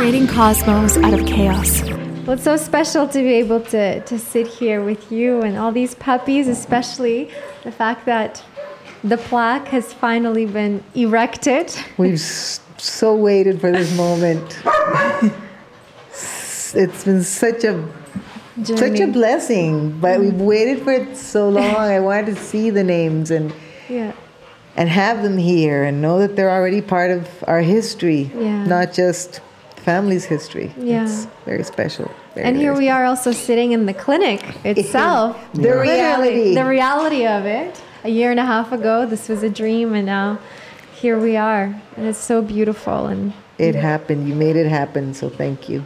creating cosmos out of chaos. Well, it's so special to be able to, to sit here with you and all these puppies, especially the fact that the plaque has finally been erected. We've so waited for this moment. it's been such a such a blessing, but we've mm. waited for it so long. I wanted to see the names and Yeah. and have them here and know that they're already part of our history, Yeah. not just family's history. Yeah. It's very special. Very, And here very we are also sitting in the clinic itself. The Literally, reality. The reality of it. A year and a half ago, this was a dream, and now here we are. And it's so beautiful. And It happened. You made it happen. So thank you.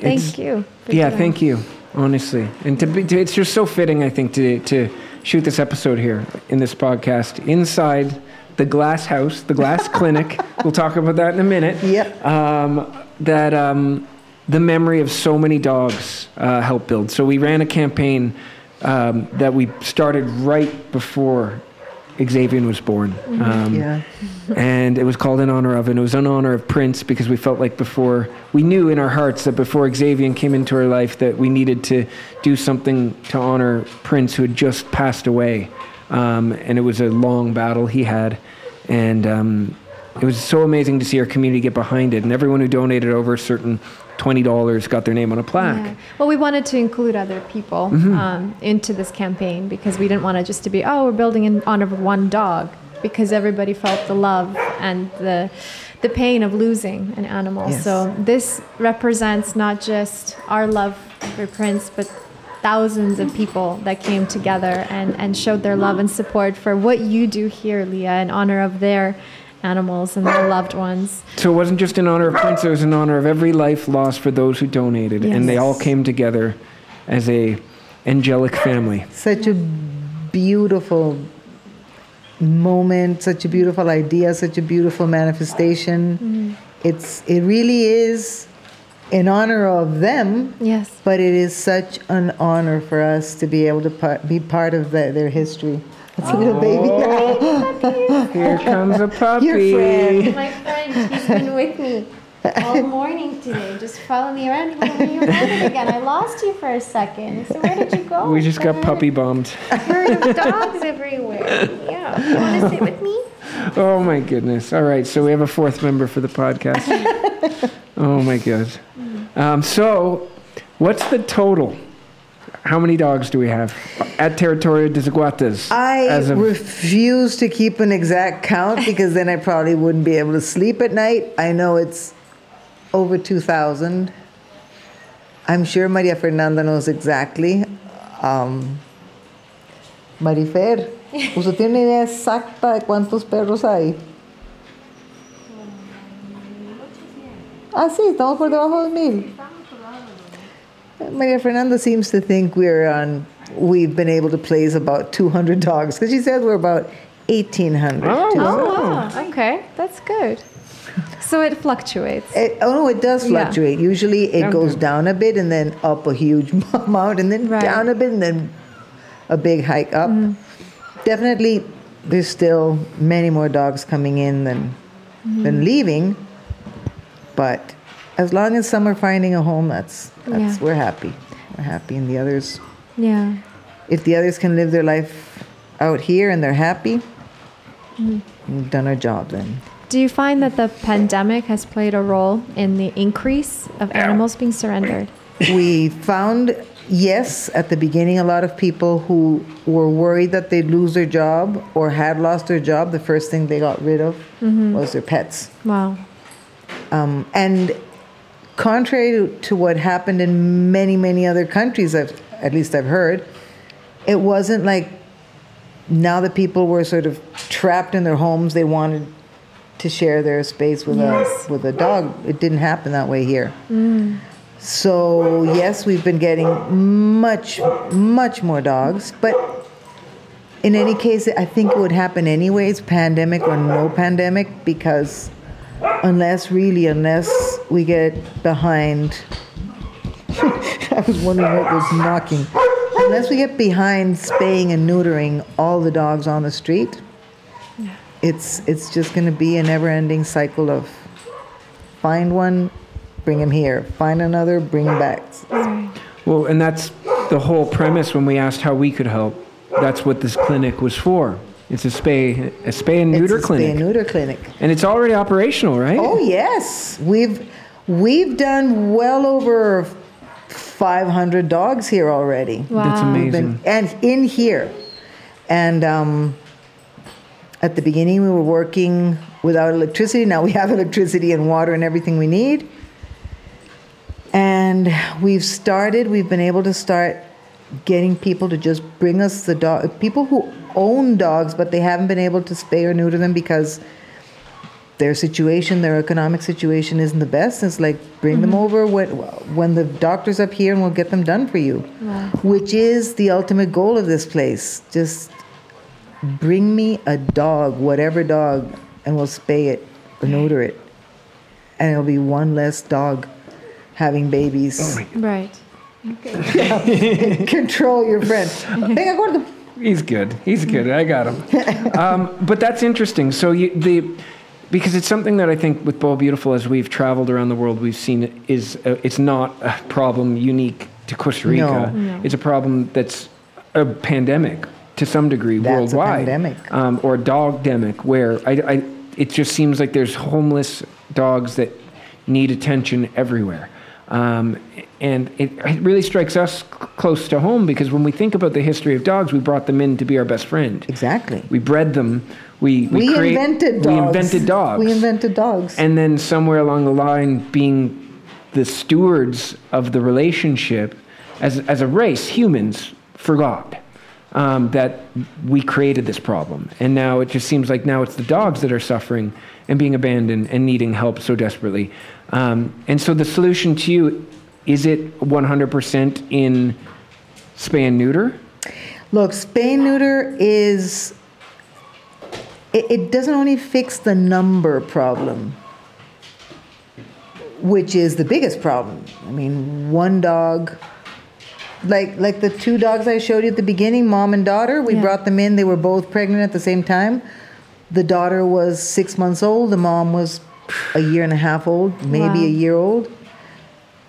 thank It's- you. Yeah, doing thank you. Honestly, and to be, to, it's just so fitting, I think, to to shoot this episode here in this podcast inside the glass house, the glass clinic. We'll talk about that in a minute. Yep. Um, that um, the memory of so many dogs uh, helped build. So we ran a campaign um, that we started right before Xavier was born. Um, Yeah. and it was called in honor of, and it was in honor of Prince because we felt like before we knew in our hearts that before Xavier came into our life that we needed to do something to honor Prince who had just passed away, um, and it was a long battle he had, and um, it was so amazing to see our community get behind it, and everyone who donated over a certain twenty dollars got their name on a plaque. Yeah. Well, we wanted to include other people Mm-hmm. um, into this campaign because we didn't want it just to be, oh, we're building in honor of one dog, because everybody felt the love and the the pain of losing an animal. Yes. So this represents not just our love for Prince, but thousands of people that came together and, and showed their love and support for what you do here, Lya, in honor of their animals and their loved ones. So it wasn't just in honor of Prince, it was in honor of every life lost for those who donated. And they all came together as a angelic family. Such a beautiful moment, such a beautiful idea, such a beautiful manifestation. Mm-hmm. It's it really is in honor of them, Yes. but it is such an honor for us to be able to par- be part of the, their history. That's a little oh. baby. Here comes a puppy. Your friend. My friend, he's been with me all morning today, just following me around. Where were you headed again? I lost you for a second. So where did you go? We just got Herd- puppy bombed. Herd of dogs everywhere. Yeah. You want to sit with me? Oh my goodness. All right, so we have a fourth member for the podcast. oh my god. Um, so, what's the total? How many dogs do we have at Territorio de Zaguates? I of- refuse to keep an exact count because then I probably wouldn't be able to sleep at night. I know it's over 2,000. I'm sure Maria Fernanda knows exactly. Um, Marifer, ¿usted tiene idea exacta de cuántos perros hay? Ah, sí, estamos por debajo de mil. Maria Fernanda seems to think we're on. We've been able to place about 200 dogs because she says we're about 1,800. Oh, too. Oh. Okay. That's good. So it fluctuates. It, oh no, it does Yeah. fluctuate. Usually it goes down a bit and then up a huge amount and then Right. down a bit and then a big hike up. Mm-hmm. Definitely, there's still many more dogs coming in than Mm-hmm. than leaving. But as long as some are finding a home, that's that's Yeah. we're happy. We're happy, and the others, Yeah. if the others can live their life out here and they're happy, Mm-hmm. we've done our job then. Do you find that the pandemic has played a role in the increase of animals being surrendered? we found yes at the beginning a lot of people who were worried that they'd lose their job or had lost their job the first thing they got rid of was their pets Wow. Um, and contrary to, to what happened in many many other countries I've, at least i've heard it wasn't like now that people were sort of trapped in their homes they wanted to share their space with Yes. a with a dog it didn't happen that way here so yes, we've been getting much, much more dogs. But in any case, I think it would happen anyways, pandemic or no pandemic, because unless really, unless we get behind, I was wondering what was knocking. Unless we get behind spaying and neutering all the dogs on the street, it's it's just going to be a never-ending cycle of find one, bring him here. Find another, bring him back. Well, and that's the whole premise when we asked how we could help. That's what this clinic was for. It's a spay, a spay and neuter it's a clinic, Spay and neuter clinic. and it's already operational, right? Oh yes, we've we've done well over 500 dogs here already. Wow. That's amazing. been, and in here, and um, at the beginning we were working without electricity. Now we have electricity and water and everything we need. And we've started. We've been able to start getting people to just bring us the dog. People who own dogs, but they haven't been able to spay or neuter them because their situation, their economic situation isn't the best. It's like bring them mm-hmm. over when, when the doctor's up here and we'll get them done for you, which is the ultimate goal of this place. Just bring me a dog, whatever dog, and we'll spay it or neuter it. And it'll be one less dog having babies. Oh right. Okay. Control your friend. Venga, gordo. He's good. He's good. I got him. Um, but that's interesting. So you, the because it's something that I think with Bow Beautiful, as we've traveled around the world, we've seen it is uh, it's not a problem unique to Costa Rica. No. No. It's a problem that's a pandemic to some degree That's a worldwide, pandemic. um, or dog-demic, where I, I, it just seems like there's homeless dogs that need attention everywhere. Um, and it, it really strikes us c- close to home because when we think about the history of dogs, we brought them in to be our best friend. Exactly. We bred them. We we, We create- invented dogs. We invented dogs. We invented dogs. And then somewhere along the line, being the stewards of the relationship, as as a race, humans forgot um, that we created this problem, and now it just seems like now it's the dogs that are suffering and being abandoned and needing help so desperately. Um, and so the solution to you is it 100% in spay and neuter? Look, spay and neuter is. It, it doesn't only fix the number problem, which is the biggest problem. I mean, one dog, like like the two dogs I showed you at the beginning, mom and daughter. We Yeah. brought them in. They were both pregnant at the same time. The daughter was six months old. The mom was a year and a half old, maybe Wow. a year old,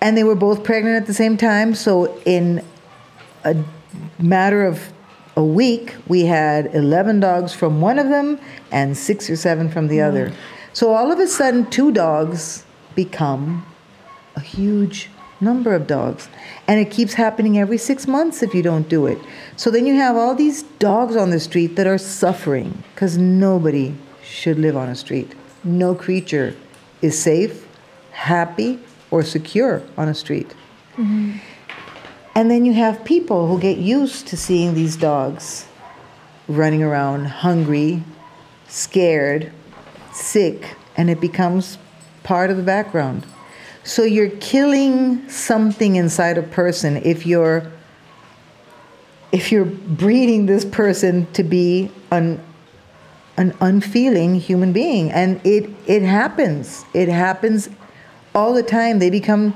and they were both pregnant at the same time. So in a matter of a week, we had 11 dogs from one of them and six or seven from the other. So all of a sudden, two dogs become a huge number of dogs. And it keeps happening every six months if you don't do it. So then you have all these dogs on the street that are suffering because nobody should live on a street. No creature is safe, happy, or secure on a street. Mm-hmm. And then you have people who get used to seeing these dogs running around hungry, scared, sick, and it becomes part of the background. So you're killing something inside a person if you're if you're breeding this person to be an an unfeeling human being and it it happens it happens all the time they become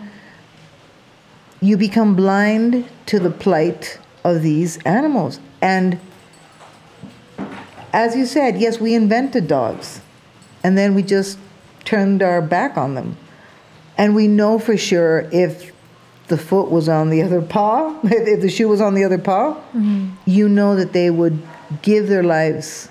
you become blind to the plight of these animals. And as you said, yes, we invented dogs, and then we just turned our back on them. And we know for sure if the foot was on the other paw, if, if the shoe was on the other paw, mm-hmm. you know that they would give their lives.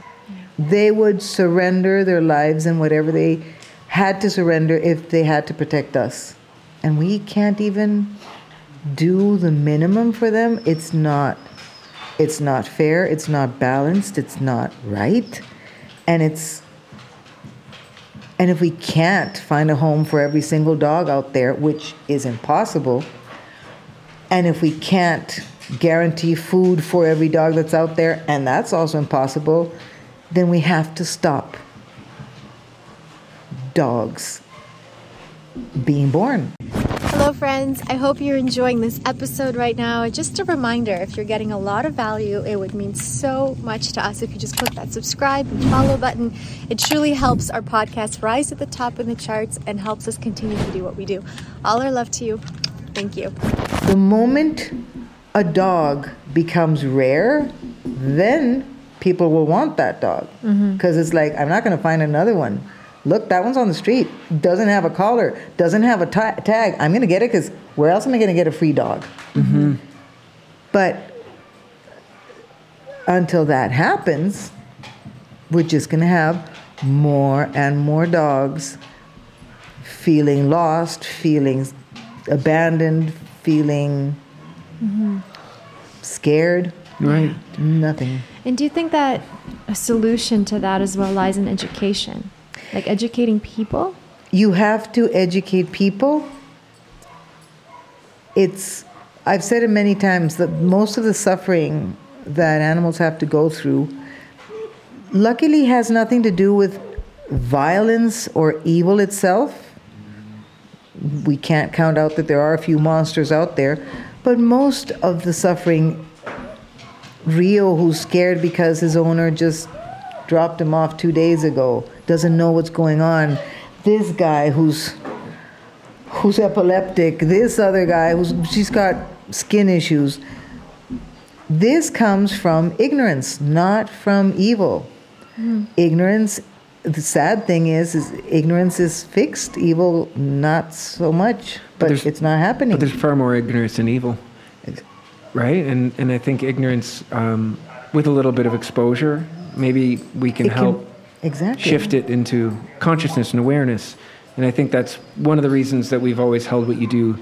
They would surrender their lives and whatever they had to surrender if they had to protect us. And we can't even do the minimum for them. It's not it's not fair, it's not balanced, it's not right. And it's and if we can't find a home for every single dog out there, which is impossible, and if we can't guarantee food for every dog that's out there, and that's also impossible, then we have to stop dogs being born. Hello, friends. I hope you're enjoying this episode right now. Just a reminder if you're getting a lot of value, it would mean so much to us if you just click that subscribe and follow button. It truly helps our podcast rise at the top in the charts and helps us continue to do what we do. All our love to you. Thank you. The moment a dog becomes rare, then people will want that dog mm-hmm. because it's like I'm not going to find another one. look, that one's on the street, doesn't have a collar, doesn't have a tag. I'm going to get it because where else am I going to get a free dog? Mm-hmm. But until that happens, we're just going to have more and more dogs feeling lost, feeling abandoned, feeling mm-hmm. scared. Right. Nothing. And do you think that a solution to that as well lies in education? Like educating people? You have to educate people. It's, I've said it many times that most of the suffering that animals have to go through luckily has nothing to do with violence or evil itself. We can't count out that there are a few monsters out there, but most of the suffering, Rio, who's scared because his owner just dropped him off two days ago, doesn't know what's going on. This guy who's who's epileptic, this other guy who's she's got skin issues. This comes from ignorance, not from evil. Hmm. Ignorance. The sad thing is, is ignorance is fixed. Evil, not so much. But, there's- it's not happening. But there's far more ignorance than evil, right? And and I think ignorance, um, with a little bit of exposure, maybe we can It can- help exactly shift it into consciousness and awareness. And I think that's one of the reasons that we've always held what you do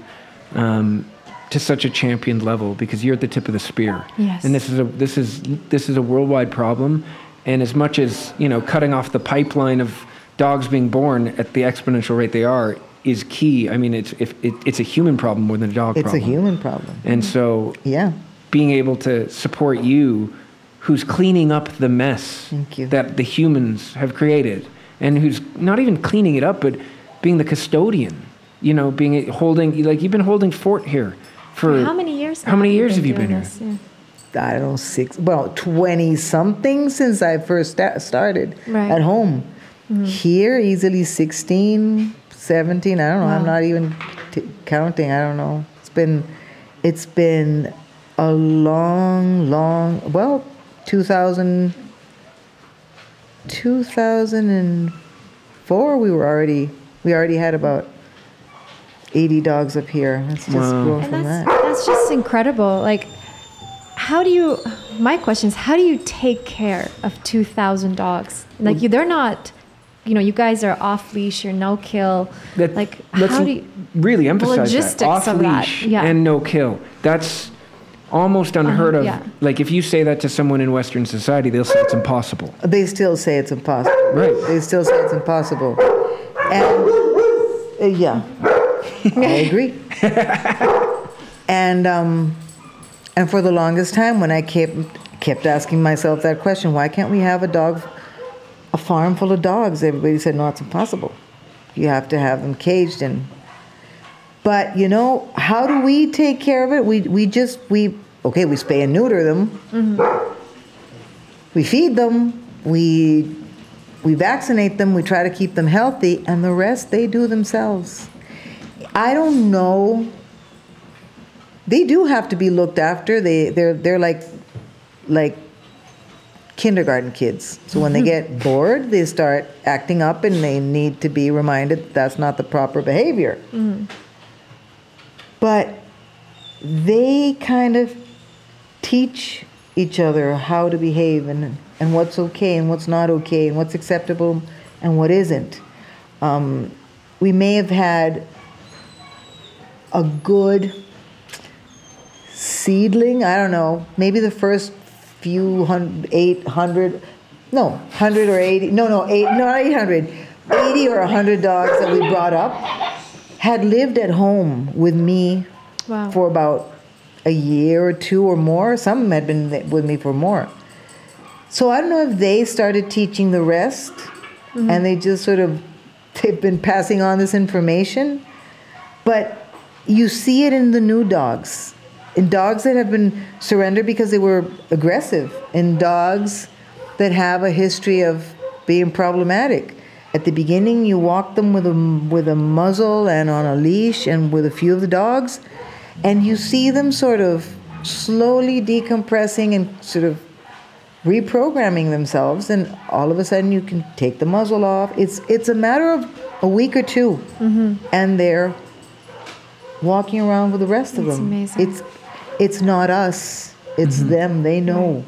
um, to such a championed level because you're at the tip of the spear. Yes. And this is a this is this is a worldwide problem. And as much as you know, cutting off the pipeline of dogs being born at the exponential rate they are is key. I mean, it's if it, it's a human problem more than a dog problem. It's problem. a human problem. And mm-hmm. so Yeah. being able to support you who's cleaning up the mess Thank you. that the humans have created and who's not even cleaning it up but being the custodian you know being holding like you've been holding fort here for How many years? how many years have you been here? Yeah. I don't know, six, well, 20 something since I first sta- started Right. at home. Mm-hmm. Here, easily 16, 17. I don't know. I'm not even t- counting. I don't know. It's been, it's been a long, long, well, 2000, 2004, we were already, we already had about 80 dogs up here. Let's just Wow. go And from that's that. that's just incredible. Like, how do you? My question is, how do you take care of two thousand dogs? Like, mm. you, they're not. You know, you guys are off leash. You're no kill. That- like, let's how do you? really emphasize logistics that off of that, leash yeah. and no kill that's almost unheard of yeah. like if you say that to someone in western society they'll say it's impossible They still say it's impossible. Right. They still say it's impossible. And uh, yeah, I agree. and um, and for the longest time, when I kept kept asking myself that question, why can't we have a dog, a farm full of dogs? Everybody said, no, it's impossible. You have to have them caged and. But you know, how do we take care of it? We we just we okay, we spay and neuter them mm-hmm. we feed them, we we vaccinate them, we try to keep them healthy, and the rest they do themselves. I don't know. They do have to be looked after. They they're they're like like kindergarten kids. So when they get bored, they start acting up and they need to be reminded that that's not the proper behavior. But they kind of teach each other how to behave and, and what's okay and what's not okay and what's acceptable and what isn't. Um, we may have had a good seedling, I don't know, maybe the first few hundred, 800, no, 100 or 80, no, no, eight, not 800, 80 or 100 dogs that we brought up had lived at home with me Wow. for about a year or two or more. Some had been with me for more. So I don't know if they started teaching the rest mm-hmm. and they just sort of, they've been passing on this information. But you see it in the new dogs, in dogs that have been surrendered because they were aggressive, in dogs that have a history of being problematic. At the beginning, you walk them with a with a muzzle and on a leash, and with a few of the dogs, and you see them sort of slowly decompressing and sort of reprogramming themselves, and all of a sudden you can take the muzzle off. It's it's a matter of a week or 2 mm-hmm. and they're walking around with the rest of That's them. amazing. It's it's not us. It's them. They know.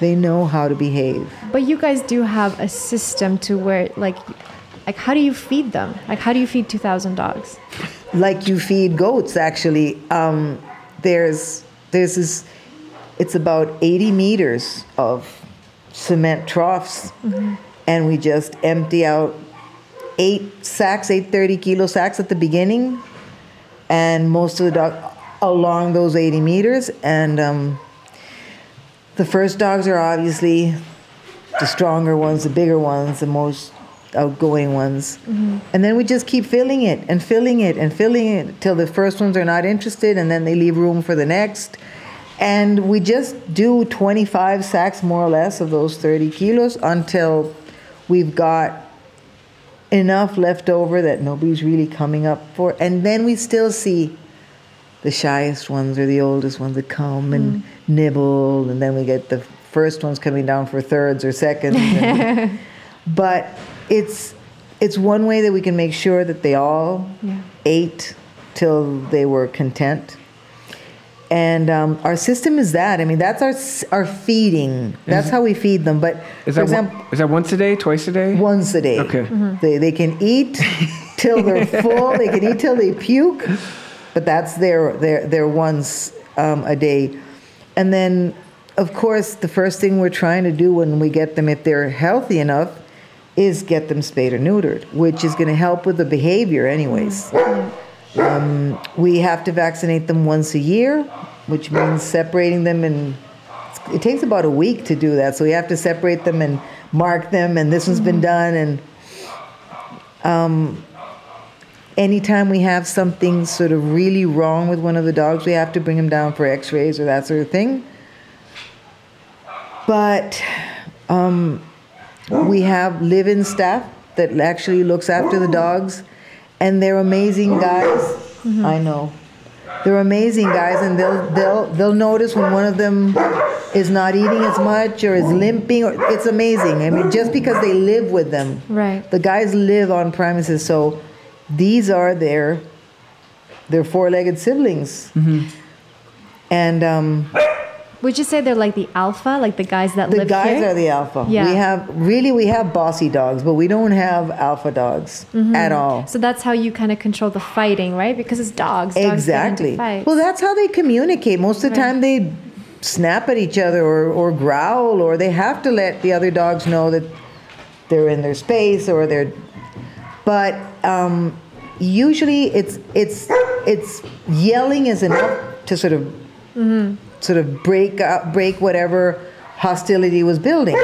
They know how to behave. But you guys do have a system to where, like, like how do you feed them? Like, how do you feed 2,000 dogs? like you feed goats actually um, there's there's this it's about 80 meters of cement troughs and we just empty out eight sacks eight 30 kilo sacks at the beginning and most of the dog along those 80 meters and um, the first dogs are obviously the stronger ones the bigger ones the most outgoing ones. And then we just keep filling it and filling it and filling it till the first ones are not interested and then they leave room for the next. And we just do 25 sacks more or less of those 30 kilos until we've got enough left over that nobody's really coming up for. And then we still see the shyest ones or the oldest ones that come and nibble and then we get the first ones coming down for thirds or seconds. And- but it's it's one way that we can make sure that they all ate till they were content. And um, our system is that. I mean that's our our feeding. That's how we feed them. But Is for that example one, is that once a day, twice a day? once a day. Okay. They, they can eat till they're full. They can eat till they puke, but that's their their their once um, a day. And then, of course, the first thing we're trying to do when we get them, if they're healthy enough, is get them spayed or neutered, which is going to help with the behavior, anyways. Um, we have to vaccinate them once a year, which means separating them and it takes about a week to do that. So we have to separate them and mark them, and this one's been done. And um, anytime we have something sort of really wrong with one of the dogs, we have to bring them down for X-rays or that sort of thing. But um, we have live-in staff that actually looks after the dogs, and they're amazing guys. I know. They're amazing guys, and they'll they'll they'll notice when one of them is not eating as much or is limping. Or it's amazing. I mean, just because they live with them, Right. The guys live on premises, so these are their their four-legged siblings, and um, Would you say they're like the alpha, like the guys that the live guys here? are the alpha. Yeah. We have really we have bossy dogs, but we don't have alpha dogs Mm-hmm. at all. so that's how you kind of control the fighting, right? Because it's dogs. dogs Exactly. Well, that's how they communicate. Most of the Right. time, they snap at each other or, or growl, or they have to let the other dogs know that they're in their space or they're. But um, usually, it's it's it's yelling is enough to sort of sort of break up, break whatever hostility was building.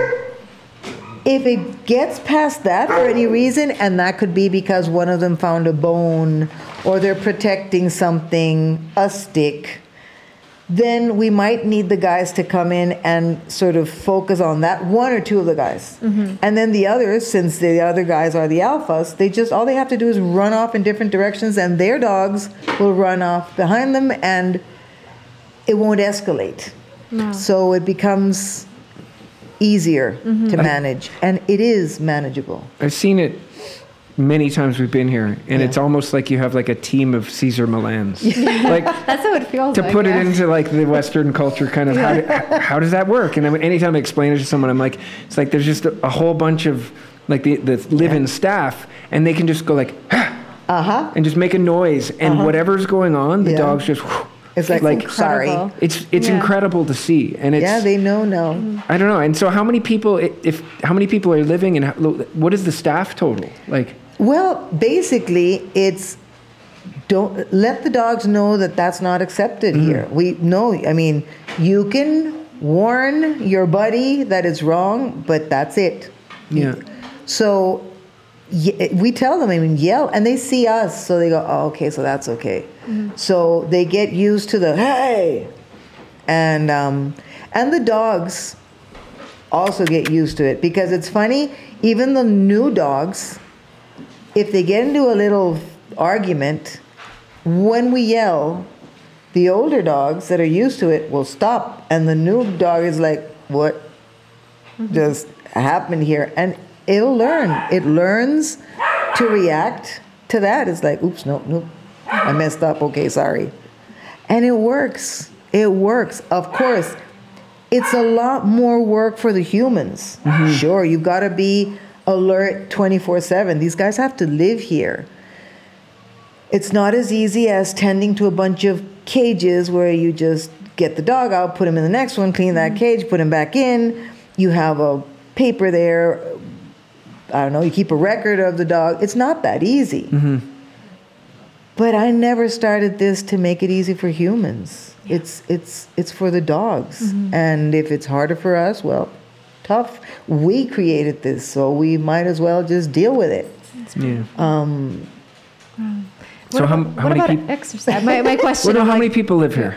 If it gets past that for any reason, and that could be because one of them found a bone or they're protecting something, a stick, then we might need the guys to come in and sort of focus on that one or two of the guys. Mm-hmm. And then the others, since the other guys are the alphas, they just all they have to do is run off in different directions and their dogs will run off behind them and it won't escalate. So it becomes easier mm-hmm. to manage and it is manageable. I've seen it many times we've been here, and Yeah. it's almost like you have like a team of Cesar Millans. like that's how it feels. to like, put yeah. it into like the Western culture, kind of how, do, how does that work? And I mean, anytime I explain it to someone, I'm like, it's like there's just a, a whole bunch of like the, the live-in staff, and they can just go like, Uh huh. and just make a noise, and whatever's going on, the dogs just. It's like, Like, sorry. It's it's Yeah. incredible to see, and it's Yeah, they know now. I don't know. And so, how many people? If how many people are living, and how, what is the staff total? Like, Well, basically, it's don't let the dogs know that that's not accepted here. We know. I mean, you can warn your buddy that it's wrong, but that's it. yeah, So we tell them, I mean, yell, and they see us, so they go, oh, okay, so that's okay. So they get used to the hey, and um, and the dogs also get used to it because it's funny. Even the new dogs, if they get into a little argument, when we yell, the older dogs that are used to it will stop, and the new dog is like, what? Mm-hmm. just happened here, and it'll learn. It learns to react to that. It's like, oops, nope, nope, I messed up. Okay, sorry, and it works. It works. Of course, it's a lot more work for the humans. Mm-hmm. Sure, you've got to be alert 24 7. These guys have to live here. It's not as easy as tending to a bunch of cages where you just get the dog out, put him in the next one, clean that mm-hmm. cage, put him back in. You have a paper there. I don't know, you keep a record of the dog. It's not that easy. Mm-hmm. But I never started this to make it easy for humans. It's it's it's for the dogs. Mm-hmm. And if it's harder for us, well, tough. We created this, so we might as well just deal with it. Yeah. What So how- about, how what many about peop- exercise? My, my question. What, I'm how like, many people live here?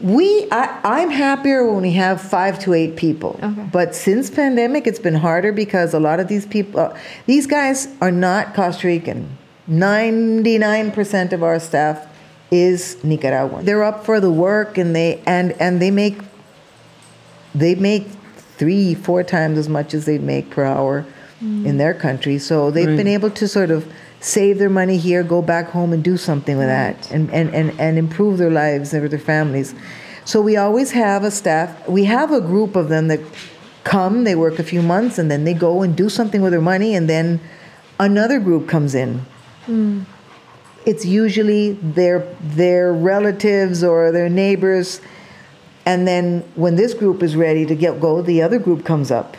We, I, I'm happier when we have five to eight people. Okay. But since pandemic, it's been harder because a lot of these people, uh, these guys are not Costa Rican. 99% of our staff is Nicaraguan. They're up for the work and they and and they make they make three, four times as much as they'd make per hour in their country. So they've been able to sort of save their money here, go back home and do something with that and, and, and, and improve their lives and their families. So we always have a staff, we have a group of them that come, they work a few months, and then they go and do something with their money, and then another group comes in hmm. it's usually their their relatives or their neighbors and then when this group is ready to get go the other group comes up.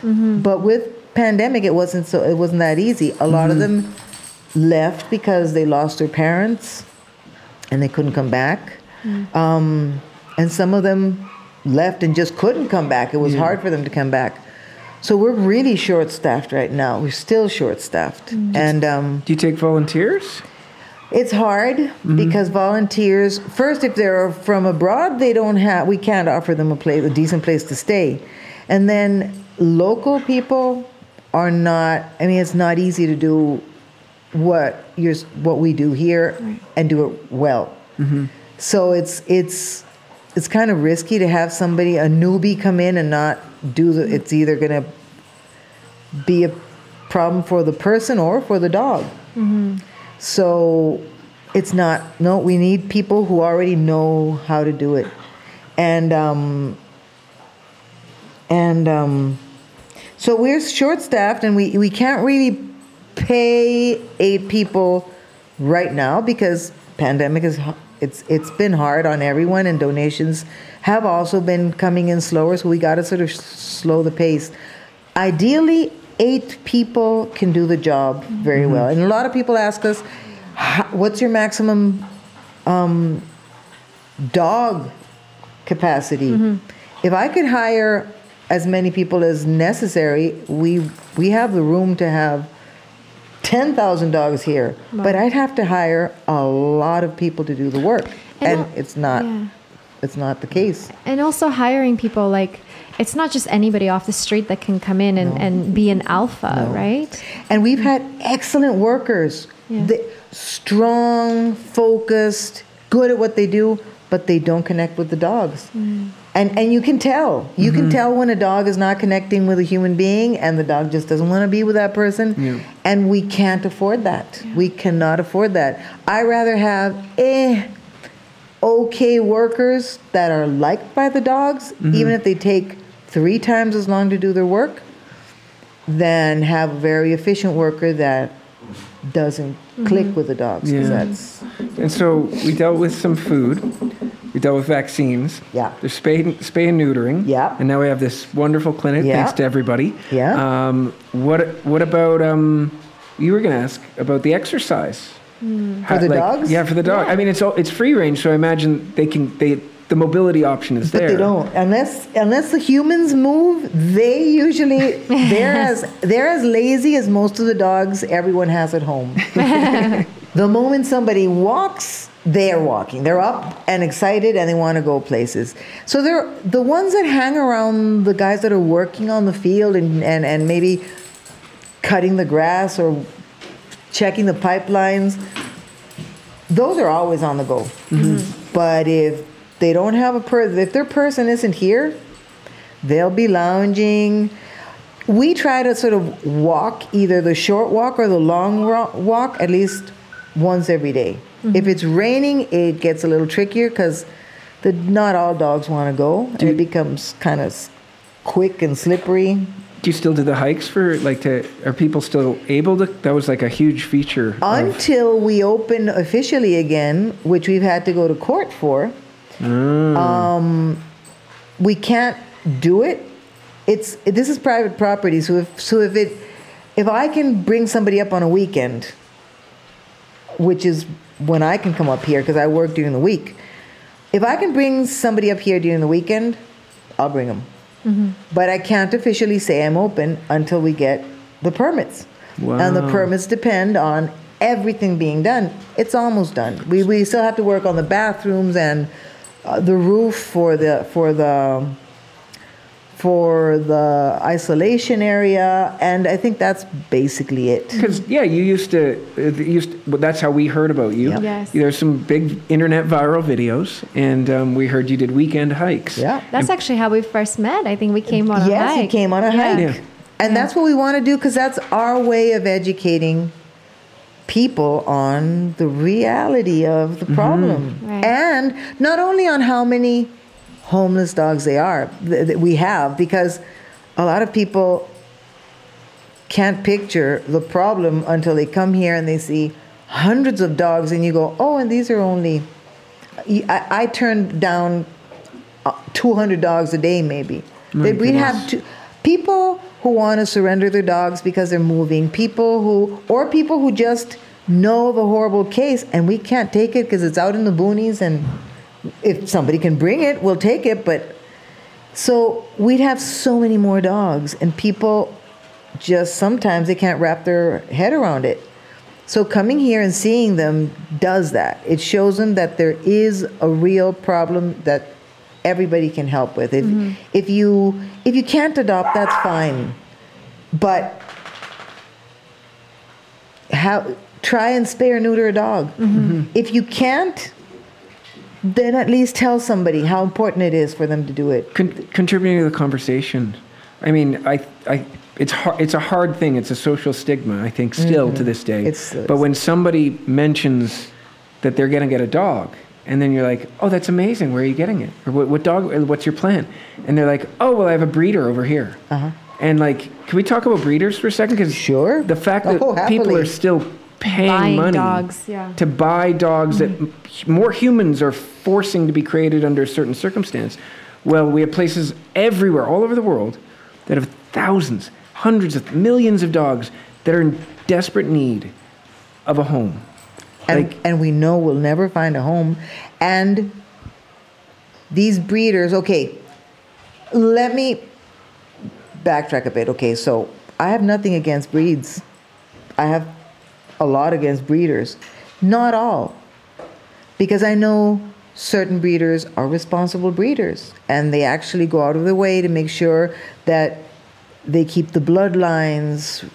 But with pandemic it wasn't so it wasn't that easy. A lot of them left because they lost their parents and they couldn't come back. Um, and some of them left and just couldn't come back. It was hard for them to come back. So we're really short staffed right now. We're still short staffed and um, Do you take volunteers? It's hard mm-hmm. because volunteers, first, if they're from abroad, they don't have, we can't offer them a place, a decent place to stay. And then local people are not, I mean, it's not easy to do what you're, what we do here and do it well. Mm-hmm. So it's, it's, it's kind of risky to have somebody, a newbie come in and not do the, mm-hmm. it's either going to be a problem for the person or for the dog. So it's not, no, we need people who already know how to do it. And, um, and, um, so we're short staffed and we, we can't really pay eight people right now because pandemic is, it's, it's been hard on everyone and donations have also been coming in slower. So we got to sort of slow the pace. Ideally, eight people can do the job very well. And a lot of people ask us, what's your maximum um, dog capacity? If I could hire as many people as necessary, we we have the room to have ten thousand dogs here. But I'd have to hire a lot of people to do the work, And and, it's not yeah. It's not the case. and also hiring people like it's not just anybody off the street that can come in and, and be an alpha, right? And we've had excellent workers, Yeah. They- strong, focused, good at what they do, but they don't connect with the dogs. And and you can tell. You can tell when a dog is not connecting with a human being and the dog just doesn't want to be with that person. Yeah. And we can't afford that. We cannot afford that. I rather have eh okay workers that are liked by the dogs, even if they take three times as long to do their work, than have a very efficient worker that doesn't click with the dogs. Yeah. that's And so we dealt with some food. We dealt with vaccines. Yeah. There's spay, and- spay and neutering. Yeah. And now we have this wonderful clinic. Yeah. Thanks to everybody. Yeah. Um, what What about um? You were going to ask about the exercise. Mm. How- For the dogs? Yeah, for the dog. I mean, it's all, it's free range, so I imagine they can they the mobility option is but there. they don't unless unless the humans move. They usually they're as they're as lazy as most of the dogs everyone has at home. the moment somebody walks, they're walking. They're up and excited and they want to go places. So they're the ones that hang around the guys that are working on the field and, and, and maybe cutting the grass or checking the pipelines. Those are always on the go. Mm-hmm. But if they don't have a person, if their person isn't here, they'll be lounging. we try to sort of walk either the short walk or the long walk at least once every day. Mm-hmm. If it's raining, it gets a little trickier because the not all dogs want to go, and it becomes kind of quick and slippery. Do you still do the hikes for like to? Are people still able to? That was like a huge feature. of- Until we open officially again, which we've had to go to court for, um, we can't do it. It's this is private property, so if so if it if I can bring somebody up on a weekend, which is when I can come up here because I work during the week. If I can bring somebody up here during the weekend, I'll bring them. But I can't officially say I'm open until we get the permits. And the permits depend on everything being done. It's almost done. We, we still have to work on the bathrooms and uh, the roof for the for the for the isolation area, and I think that's basically it. Because yeah, you used to. uh, you Used well, that's how we heard about you. Yep. Yes. There's some big internet viral videos, and um, we heard you did weekend hikes. Yeah. That's actually how we first met. I think we came on a yes, hike. you came on a Yeah. hike. Yeah. And that's what we want to do because that's our way of educating people on the reality of the problem. Right. And not only on how many homeless dogs they are that we have because a lot of people can't picture the problem until they come here and they see hundreds of dogs and you go, "Oh, and these are only I, I turn down uh, 200 dogs a day, maybe. That we'd have two, people who want to surrender their dogs because they're moving, people who, or people who just know the horrible case and we can't take it because it's out in the boonies and if somebody can bring it, we'll take it. But so we'd have so many more dogs and people just sometimes they can't wrap their head around it. So coming here and seeing them does that. It shows them that there is a real problem that everybody can help with. If mm-hmm. if you if you can't adopt, that's fine. But how try and spay or neuter a dog. Mm-hmm. If you can't, then at least tell somebody how important it is for them to do it. Con- contributing to the conversation. I mean, I, I, it's hard. It's a hard thing. It's a social stigma. I think still to this day. Mm-hmm. It's- but when somebody mentions that they're going to get a dog, and then you're like, "Oh, that's amazing. Where are you getting it? Or what, what dog? uh, What's your plan?" And they're like, "Oh, well, I have a breeder over here." Uh-huh. And like, can we talk about breeders for a second? Because Sure. the fact that Oh, people are still paying Buying money dogs, yeah. to buy dogs that mm-hmm. more humans are forcing to be created under a certain circumstance. Well, we have places everywhere, all over the world, that have thousands, hundreds of millions of dogs that are in desperate need of a home. and, Like- and we know we'll never find a home. And these breeders, okay, let me backtrack a bit. Okay, so I have nothing against breeds. I have a lot against breeders. Not all. Because I know certain breeders are responsible breeders and they actually go out of their way to make sure that they keep the bloodlines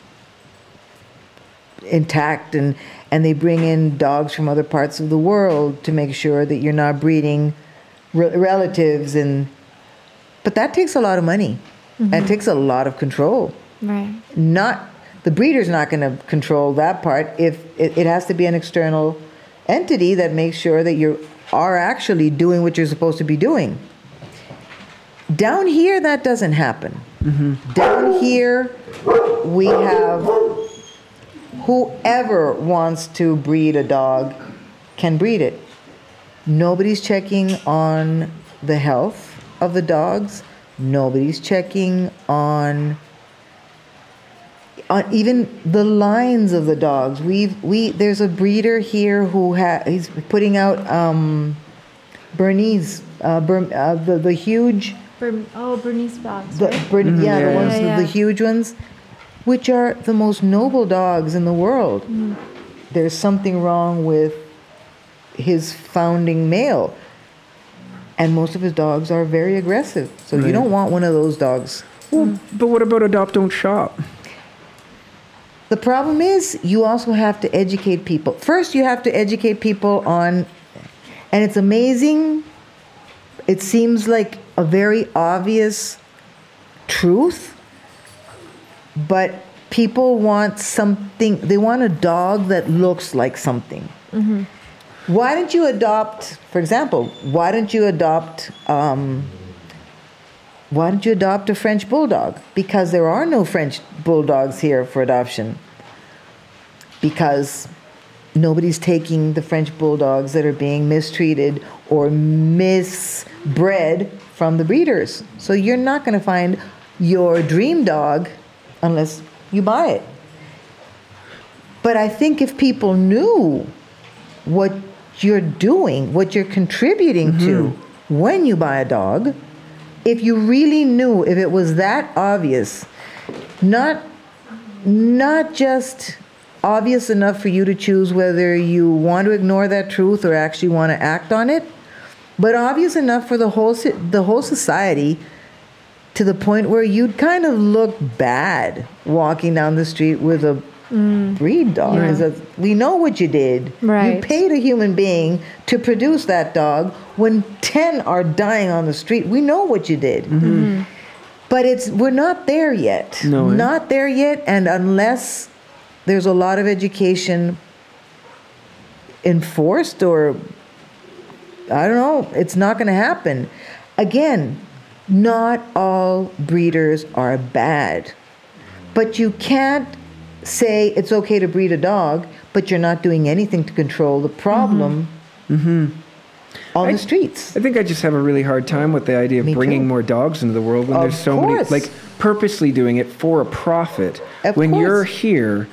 intact and and they bring in dogs from other parts of the world to make sure that you're not breeding re- relatives and but that takes a lot of money and it mm-hmm. takes a lot of control Right. not the breeder's not going to control that part. If it, it has to be an external entity that makes sure that you are actually doing what you're supposed to be doing. Down here that doesn't happen. Mm-hmm. Down here we have whoever wants to breed a dog can breed it. Nobody's checking on the health of the dogs. Nobody's checking on on even the lines of the dogs. We've we there's a breeder here who ha, he's putting out um, Bernese, uh, Ber, uh, the the huge, Ber- oh, Bernese dogs, the right? Bern, yeah, the ones yeah, yeah. the huge ones, which are the most noble dogs in the world. There's something wrong with his founding male, and most of his dogs are very aggressive. So you don't want one of those dogs. Well, but what about adopt, don't shop? The problem is you also have to educate people. First, you have to educate people on, and it's amazing. It seems like a very obvious truth, but people want something. They want a dog that looks like something. Why don't you adopt, for example, why don't you adopt? Um, why don't you adopt a French bulldog? Because there are no French bulldogs here for adoption. Because nobody's taking the French bulldogs that are being mistreated or misbred from the breeders. So you're not going to find your dream dog unless you buy it. But I think if people knew what you're doing, what you're contributing to mm-hmm. when you buy a dog, if you really knew if it was that obvious, not not just obvious enough for you to choose whether you want to ignore that truth or actually want to act on it, but obvious enough for the whole the whole society to the point where you'd kind of look bad walking down the street with a Mm. breed dog. Yeah. 'Cause that's- We know what you did. You paid a human being to produce that dog when 10 are dying on the street. We know what you did. Mm-hmm. Mm-hmm. But it's we're not there yet. No, eh? Not there yet and unless there's a lot of education enforced or I don't know, it's not going to happen. Again, not all breeders are bad. But you can't say it's okay to breed a dog, but you're not doing anything to control the problem mm-hmm. Mm-hmm. on the streets. I think I just have a really hard time with the idea of Me bringing too. more dogs into the world when Of there's so course. many, like purposely doing it for a profit. Of when you're here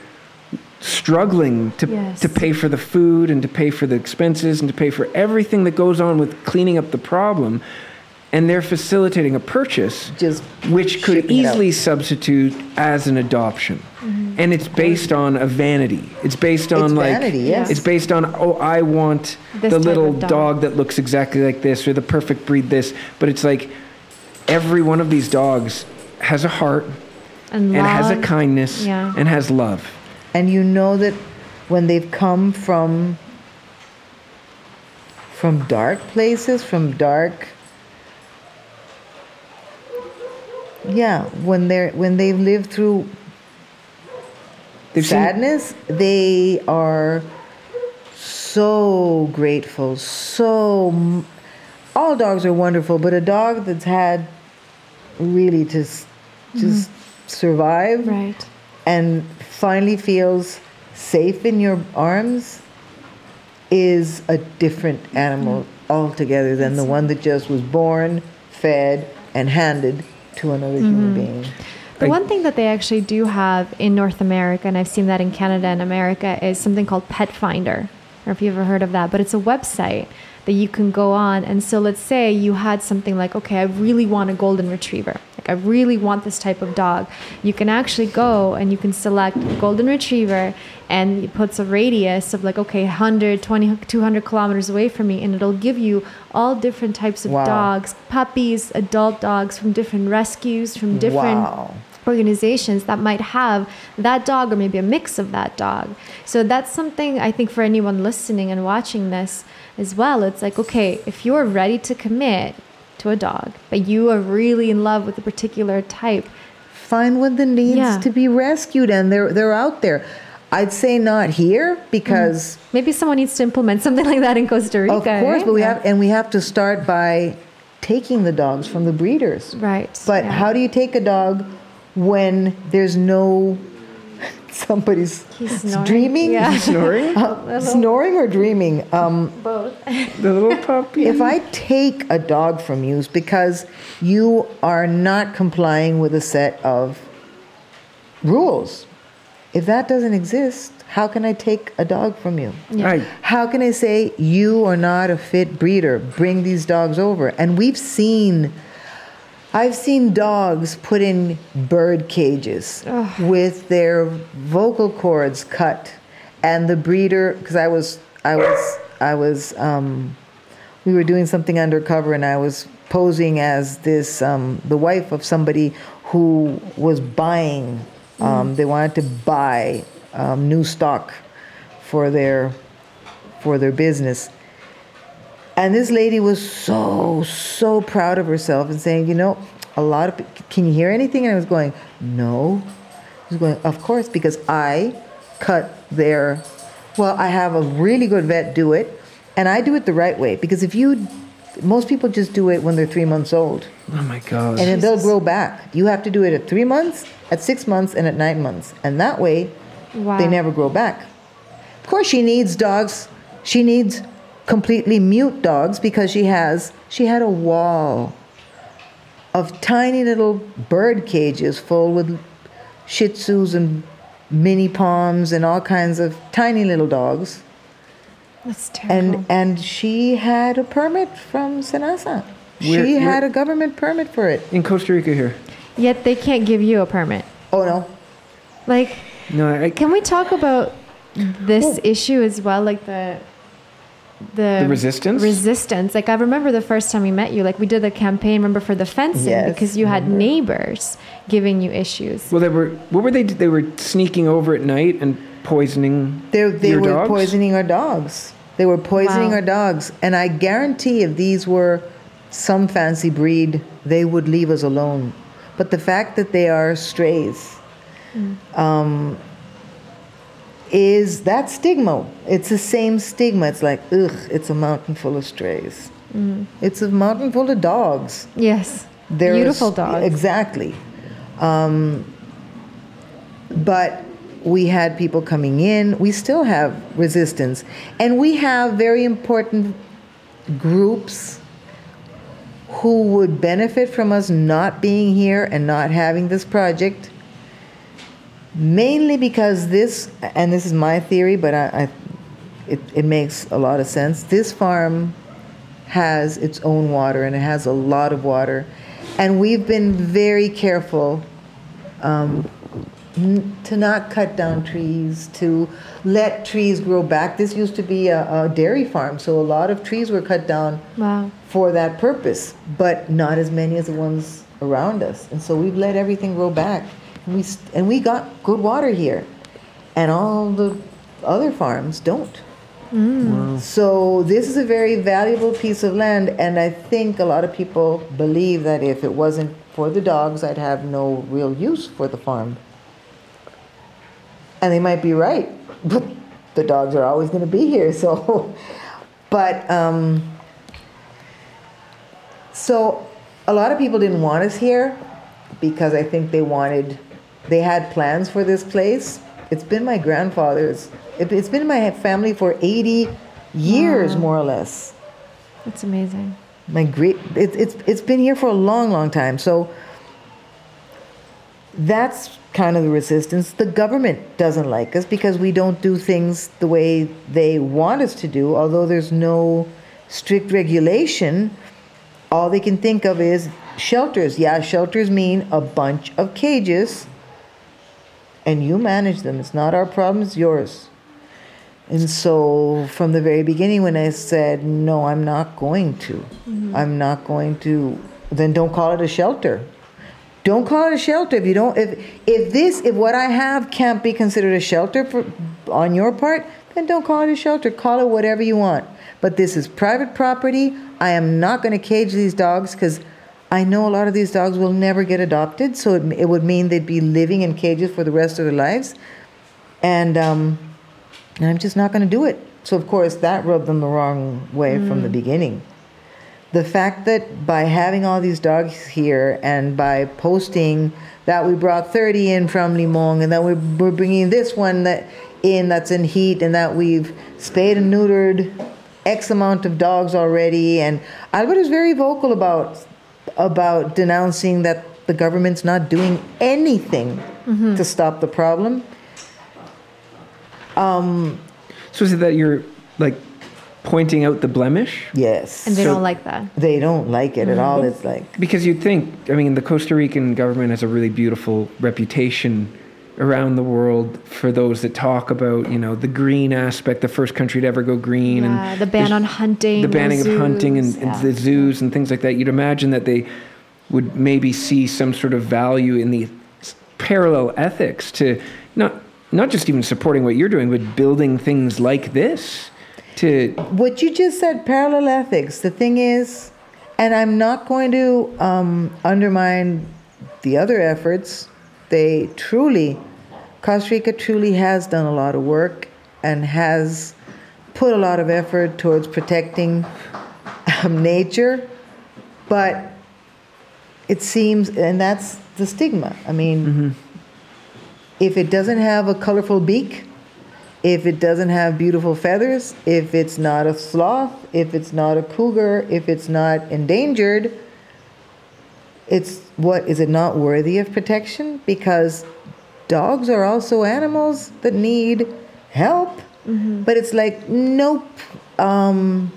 struggling to, Yes. to pay for the food and to pay for the expenses and to pay for everything that goes on with cleaning up the problem, and they're facilitating a purchase Just which could shipping it out. easily substitute as an adoption. Mm-hmm. And it's based on a vanity. It's based on It's like vanity, yes. it's based on oh I want This the little dog. dog that looks exactly like this or the perfect breed this, but it's like every one of these dogs has a heart And, and has a kindness Yeah. and has love. and you know that when they've come from from dark places from dark yeah when they're when they've lived through They've seen- sadness? They are so grateful so m- all dogs are wonderful but a dog that's had really just just mm-hmm. survive Right. and finally feels safe in your arms is a different animal mm-hmm. altogether than the one that just was born, fed, and handed to another human mm-hmm. being. The one thing that they actually do have in North America, and I've seen that in Canada and America, is something called Petfinder. I don't know if you've ever heard of that, but it's a website that you can go on. And so let's say you had something like, okay, I really want a golden retriever. Like, I really want this type of dog. You can actually go and you can select golden retriever and it puts a radius of like, okay, 100, 20, 200 kilometers away from me. And it'll give you all different types of Wow. dogs, puppies, adult dogs from different rescues, from different Wow. Organizations that might have that dog or maybe a mix of that dog. So that's something I think for anyone listening and watching this as well. It's like, okay, if you're ready to commit to a dog, but you are really in love with a particular type, Find one that needs Yeah. to be rescued, and they're they're out there. I'd say not here because, mm-hmm. maybe someone needs to implement something like that in Costa Rica. of course, right? but we Yeah. have and we have to start by taking the dogs from the breeders. Right. But yeah. how do you take a dog when there's no somebody's He's snoring. dreaming? Yeah. Snoring? Uh, snoring or dreaming? Um, Both. the little puppy. if I take a dog from you, it's because you are not complying with a set of rules. If that doesn't exist, how can I take a dog from you? Right. How can I say you are not a fit breeder? Bring these dogs over. And we've seen, I've seen dogs put in bird cages with their vocal cords cut, and the breeder, because I was, I was, I was, um, we were doing something undercover, and I was posing as this, um, the wife of somebody who was buying. Um, They wanted to buy um, new stock for their for their business. And this lady was so, so proud of herself and saying, you know, a lot of, can you hear anything? And I was going, no. He's going, Of course, because I cut their. Well, I have a really good vet do it, and I do it the right way. Because if you. Most people just do it when they're three months old, Oh my God. and then they'll grow back. You have to do it at three months, at six months, and at nine months. And that way, Wow. they never grow back. Of course, she needs dogs. She needs completely mute dogs because she has she had a wall of tiny little bird cages full with Shih Tzus and mini Poms and all kinds of tiny little dogs. That's terrible. And and she had a permit from Senasa. Where- she where- had a government permit for it. in Costa Rica here. Yet they can't give you a permit. Oh no, Like, No, I, can we talk about this issue as well? Like the the, The resistance? Resistance. Like I remember the first time we met you. Like we did a campaign. Remember for the fencing Yes, because you had neighbors giving you issues. well, they were. What were they? They were sneaking over at night and poisoning they they your were dogs? poisoning our dogs. They were poisoning Wow. our dogs, and I guarantee if these were some fancy breed, they would leave us alone. But the fact that they are strays um, is that stigma. It's the same stigma. It's like, ugh, it's a mountain full of strays. It's a mountain full of dogs. Yes. There's- Beautiful dogs. Exactly. Um, but we had people coming in. We still have resistance. And we have very important groups who would benefit from us not being here and not having this project. Mainly because this, and this is my theory, but I, I it, it makes a lot of sense. This farm has its own water and it has a lot of water. And we've been very careful um, n- to not cut down trees, to let trees grow back. This used to be a, a dairy farm, so a lot of trees were cut down Wow. for that purpose, but not as many as the ones around us. And so we've let everything grow back. And we, and we got good water here, and all the other farms don't. So this is a very valuable piece of land, and I think a lot of people believe that if it wasn't for the dogs, I'd have no real use for the farm. And they might be right, but the dogs are always going to be here. So, but um, so a lot of people didn't want us here because I think they wanted, they had plans for this place. It's been my grandfather's, it, it's been in my family for 80 years, more or less. That's amazing. My great, it, it's, it's been here for a long, long time. So that's kind of the resistance. The government doesn't like us because we don't do things the way they want us to do, although there's no strict regulation. All they can think of is shelters. Yeah, shelters mean a bunch of cages, and you manage them. It's not our problem, it's yours. And so, from the very beginning, when I said, no, I'm not going to, mm-hmm. I'm not going to, then don't call it a shelter. Don't call it a shelter if you don't. If if this, if what I have can't be considered a shelter for on your part, then don't call it a shelter. Call it whatever you want. But this is private property. I am not going to cage these dogs because I know a lot of these dogs will never get adopted. So it, it would mean they'd be living in cages for the rest of their lives, and um, and I'm just not going to do it. So of course that rubbed them the wrong way from the beginning the fact that by having all these dogs here and by posting that we brought 30 in from Limon and that we're, we're bringing this one that in that's in heat and that we've spayed and neutered X amount of dogs already and Albert is very vocal about about denouncing that the government's not doing anything mm-hmm. to stop the problem. Um, so is it that you're like pointing out the blemish? Yes. And they So- don't like that. they don't like it at all. Mm-hmm. It's like Because you'd think, I mean, the Costa Rican government has a really beautiful reputation around the world for those that talk about, you know, the green aspect, the first country to ever go green, Yeah, and the ban on hunting, the banning the of hunting, and, zoos, and yeah. the zoos and things like that. You'd imagine that they would maybe see some sort of value in the parallel ethics to not not just even supporting what you're doing, but building things like this to what you just said, parallel ethics. The thing is, and I'm not going to um, undermine the other efforts. They truly Costa Rica truly has done a lot of work and has put a lot of effort towards protecting um, nature, but it seems, and that's the stigma. I mean, if it doesn't have a colorful beak, if it doesn't have beautiful feathers, if it's not a sloth, if it's not a cougar, if it's not endangered, it's what is it not worthy of protection? Because dogs are also animals that need help. But it's like, nope, um,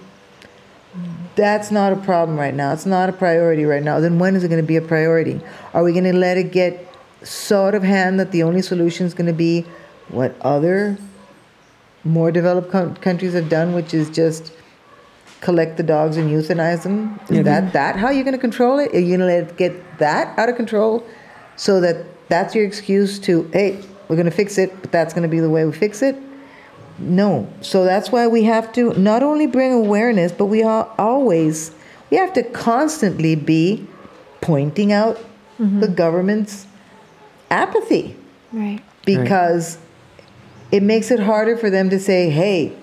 that's not a problem right now. It's not a priority right now. Then when is it going to be a priority? Are we going to let it get so out of hand that the only solution is going to be what other more developed co- countries have done, which is just collect the dogs and euthanize them? Is Yeah, that that how you're going to control it? Are you going to let it get that out of control, so that that's your excuse to hey, we're going to fix it, but that's going to be the way we fix it? No. So that's why we have to not only bring awareness, but we are always we have to constantly be pointing out mm-hmm. the government's apathy Right. because it makes it harder for them to say, "Hey,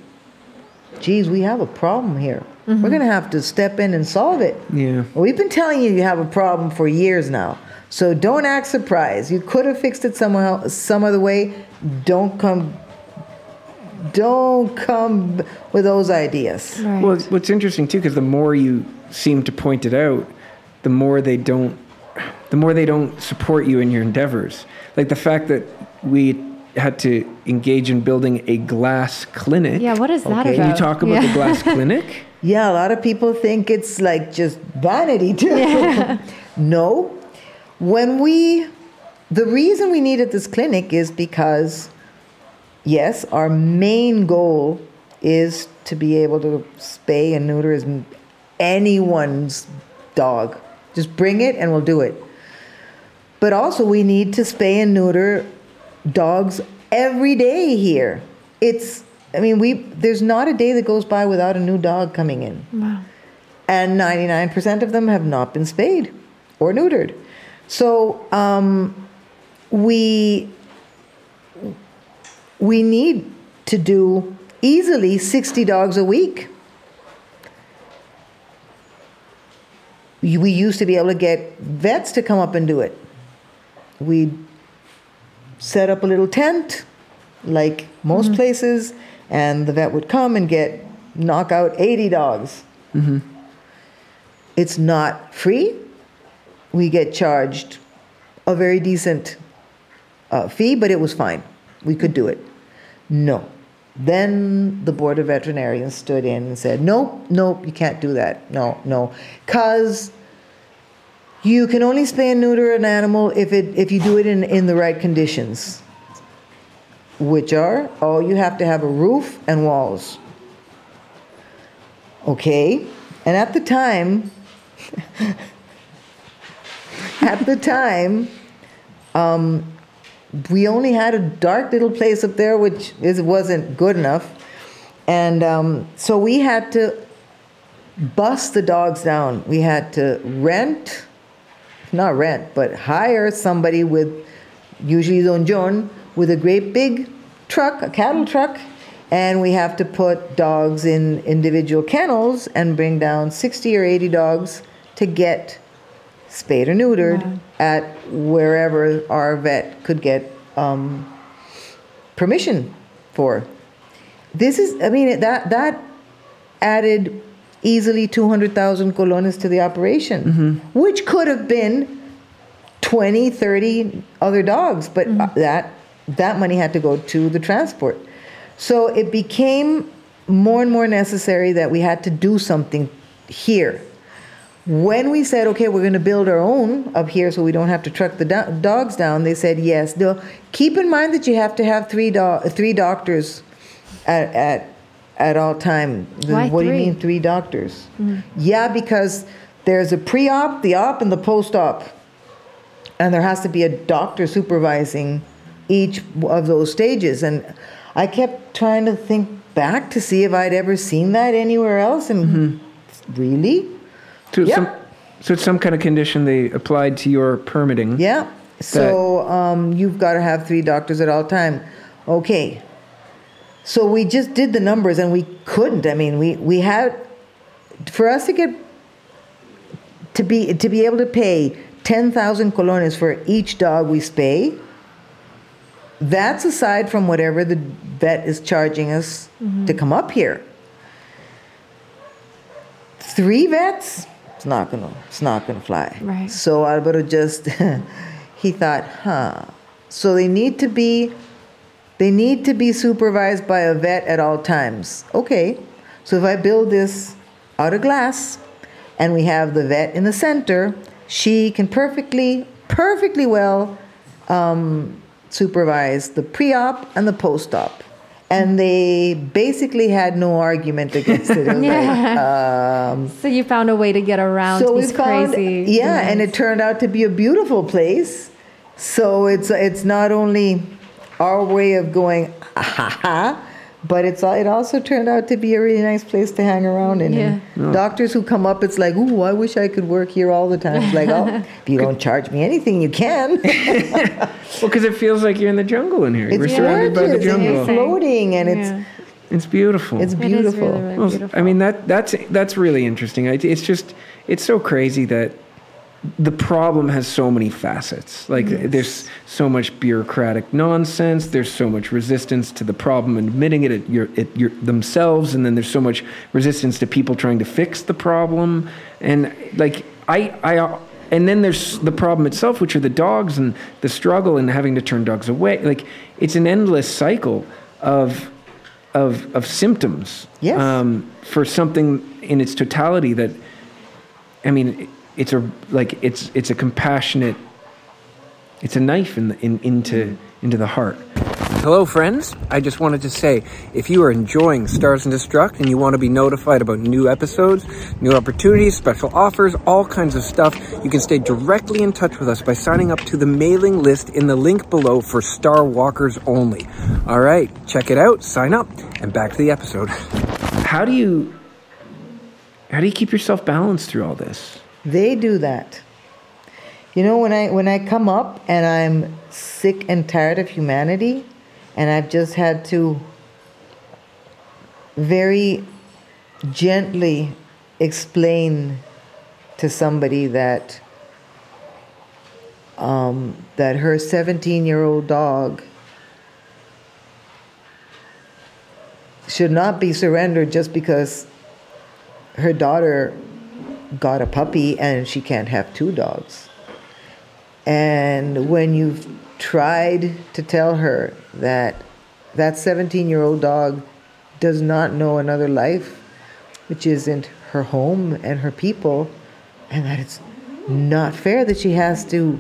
geez, we have a problem here. We're going to have to step in and solve it." Yeah. We've been telling you you have a problem for years now. So don't act surprised. You could have fixed it somehow, some other way. Don't come. Don't come with those ideas. Right. Well, what's interesting too, because the more you seem to point it out, the more they don't, the more they don't support you in your endeavors. Like the fact that we had to engage in building a glass clinic. yeah. What is that Okay. about? Can you talk about Yeah. the glass clinic? Yeah, a lot of people think it's like just vanity too. no. When we the reason we needed this clinic is because yes, our main goal is to be able to spay and neuter as anyone's dog. Just bring it and we'll do it. But also we need to spay and neuter dogs every day here. It's I mean, we there's not a day that goes by without a new dog coming in. Wow. And 99% of them have not been spayed or neutered. So um, we we need to do easily 60 dogs a week. We we used to be able to get vets to come up and do it. We set up a little tent, like most places, and the vet would come and get knock out 80 dogs. It's not free. We get charged a very decent uh, fee, but it was fine. We could do it. No. Then the Board of Veterinarians stood in and said, nope, nope, you can't do that. No, no. Because you can only spay and neuter an animal if, it, if you do it in, in the right conditions, which are, oh, you have to have a roof and walls. Okay? And at the time, at the time, um, we only had a dark little place up there, which is, wasn't good enough. And um, so we had to bust the dogs down. We had to rent, not rent, but hire somebody with, usually Don John, with a great big truck, a cattle truck, and we have to put dogs in individual kennels and bring down 60 or 80 dogs to get spayed or neutered at wherever our vet could get um, permission for. This is, I mean, that that added easily 200,000 colones to the operation, which could have been 20, 30 other dogs, but uh, that that money had to go to the transport. So it became more and more necessary that we had to do something here. When we said, okay, we're going to build our own up here so we don't have to truck the do- dogs down, they said yes. No, keep in mind that you have to have three, do- three doctors at, at, at all time. Why what do you mean three doctors? Yeah, because there's a pre-op, the op, and the post-op. And there has to be a doctor supervising each of those stages. And I kept trying to think back to see if I'd ever seen that anywhere else. And really? So, it's Yeah. some, so it's some kind of condition they applied to your permitting. Yeah. So um, you've got to have three doctors at all time. Okay. So we just did the numbers and we couldn't. I mean, we, we had for us to get to be to be able to pay ten thousand colones for each dog we spay. That's aside from whatever the vet is charging us to mm-hmm. come up here. Three vets, it's not gonna it's not gonna fly. Right. So Alvaro just he thought, huh. So they need to be they need to be supervised by a vet at all times. Okay. So if I build this out of glass and we have the vet in the center, she can perfectly, perfectly well um, supervise the pre op and the post op. And they basically had no argument against it. It was like, um, So you found a way to get around so we these found, crazy. yeah, and it turned out to be a beautiful place. So it's it's not only our way of going, ha, ha, but it's it also turned out to be a really nice place to hang around in. And Doctors who come up, it's like, ooh, I wish I could work here all the time. It's like, oh, if you don't charge me anything, you can. Well, because it feels like you're in the jungle in here. it's We're surrounded by the gorgeous, and you're floating, and it's Yeah. It's beautiful. it's It is beautiful. really, really Well. I mean that that's that's really interesting. It's just it's so crazy that the problem has so many facets. Like there's so much bureaucratic nonsense. There's so much resistance to the problem admitting it at your, it your, themselves, and then there's so much resistance to people trying to fix the problem. And like I I. And then there's the problem itself, which are the dogs and the struggle and having to turn dogs away. Like it's an endless cycle of of of symptoms Yes. um, for something in its totality that I mean it's a like it's it's a compassionate it's a knife in, the, in into into the heart. Hello, friends. I just wanted to say if you are enjoying Stars and Destruct and you want to be notified about new episodes, new opportunities, special offers, all kinds of stuff, you can stay directly in touch with us by signing up to the mailing list in the link below for Star Walkers only. All right, check it out, sign up, and back to the episode. How do you how do you keep yourself balanced through all this? They do that. You know, when I when I come up and I'm sick and tired of humanity, and I've just had to very gently explain to somebody that um, that her 17 year old dog should not be surrendered just because her daughter got a puppy and she can't have two dogs. And when you've tried to tell her that that 17 year old dog does not know another life, which isn't her home and her people, and that it's not fair that she has to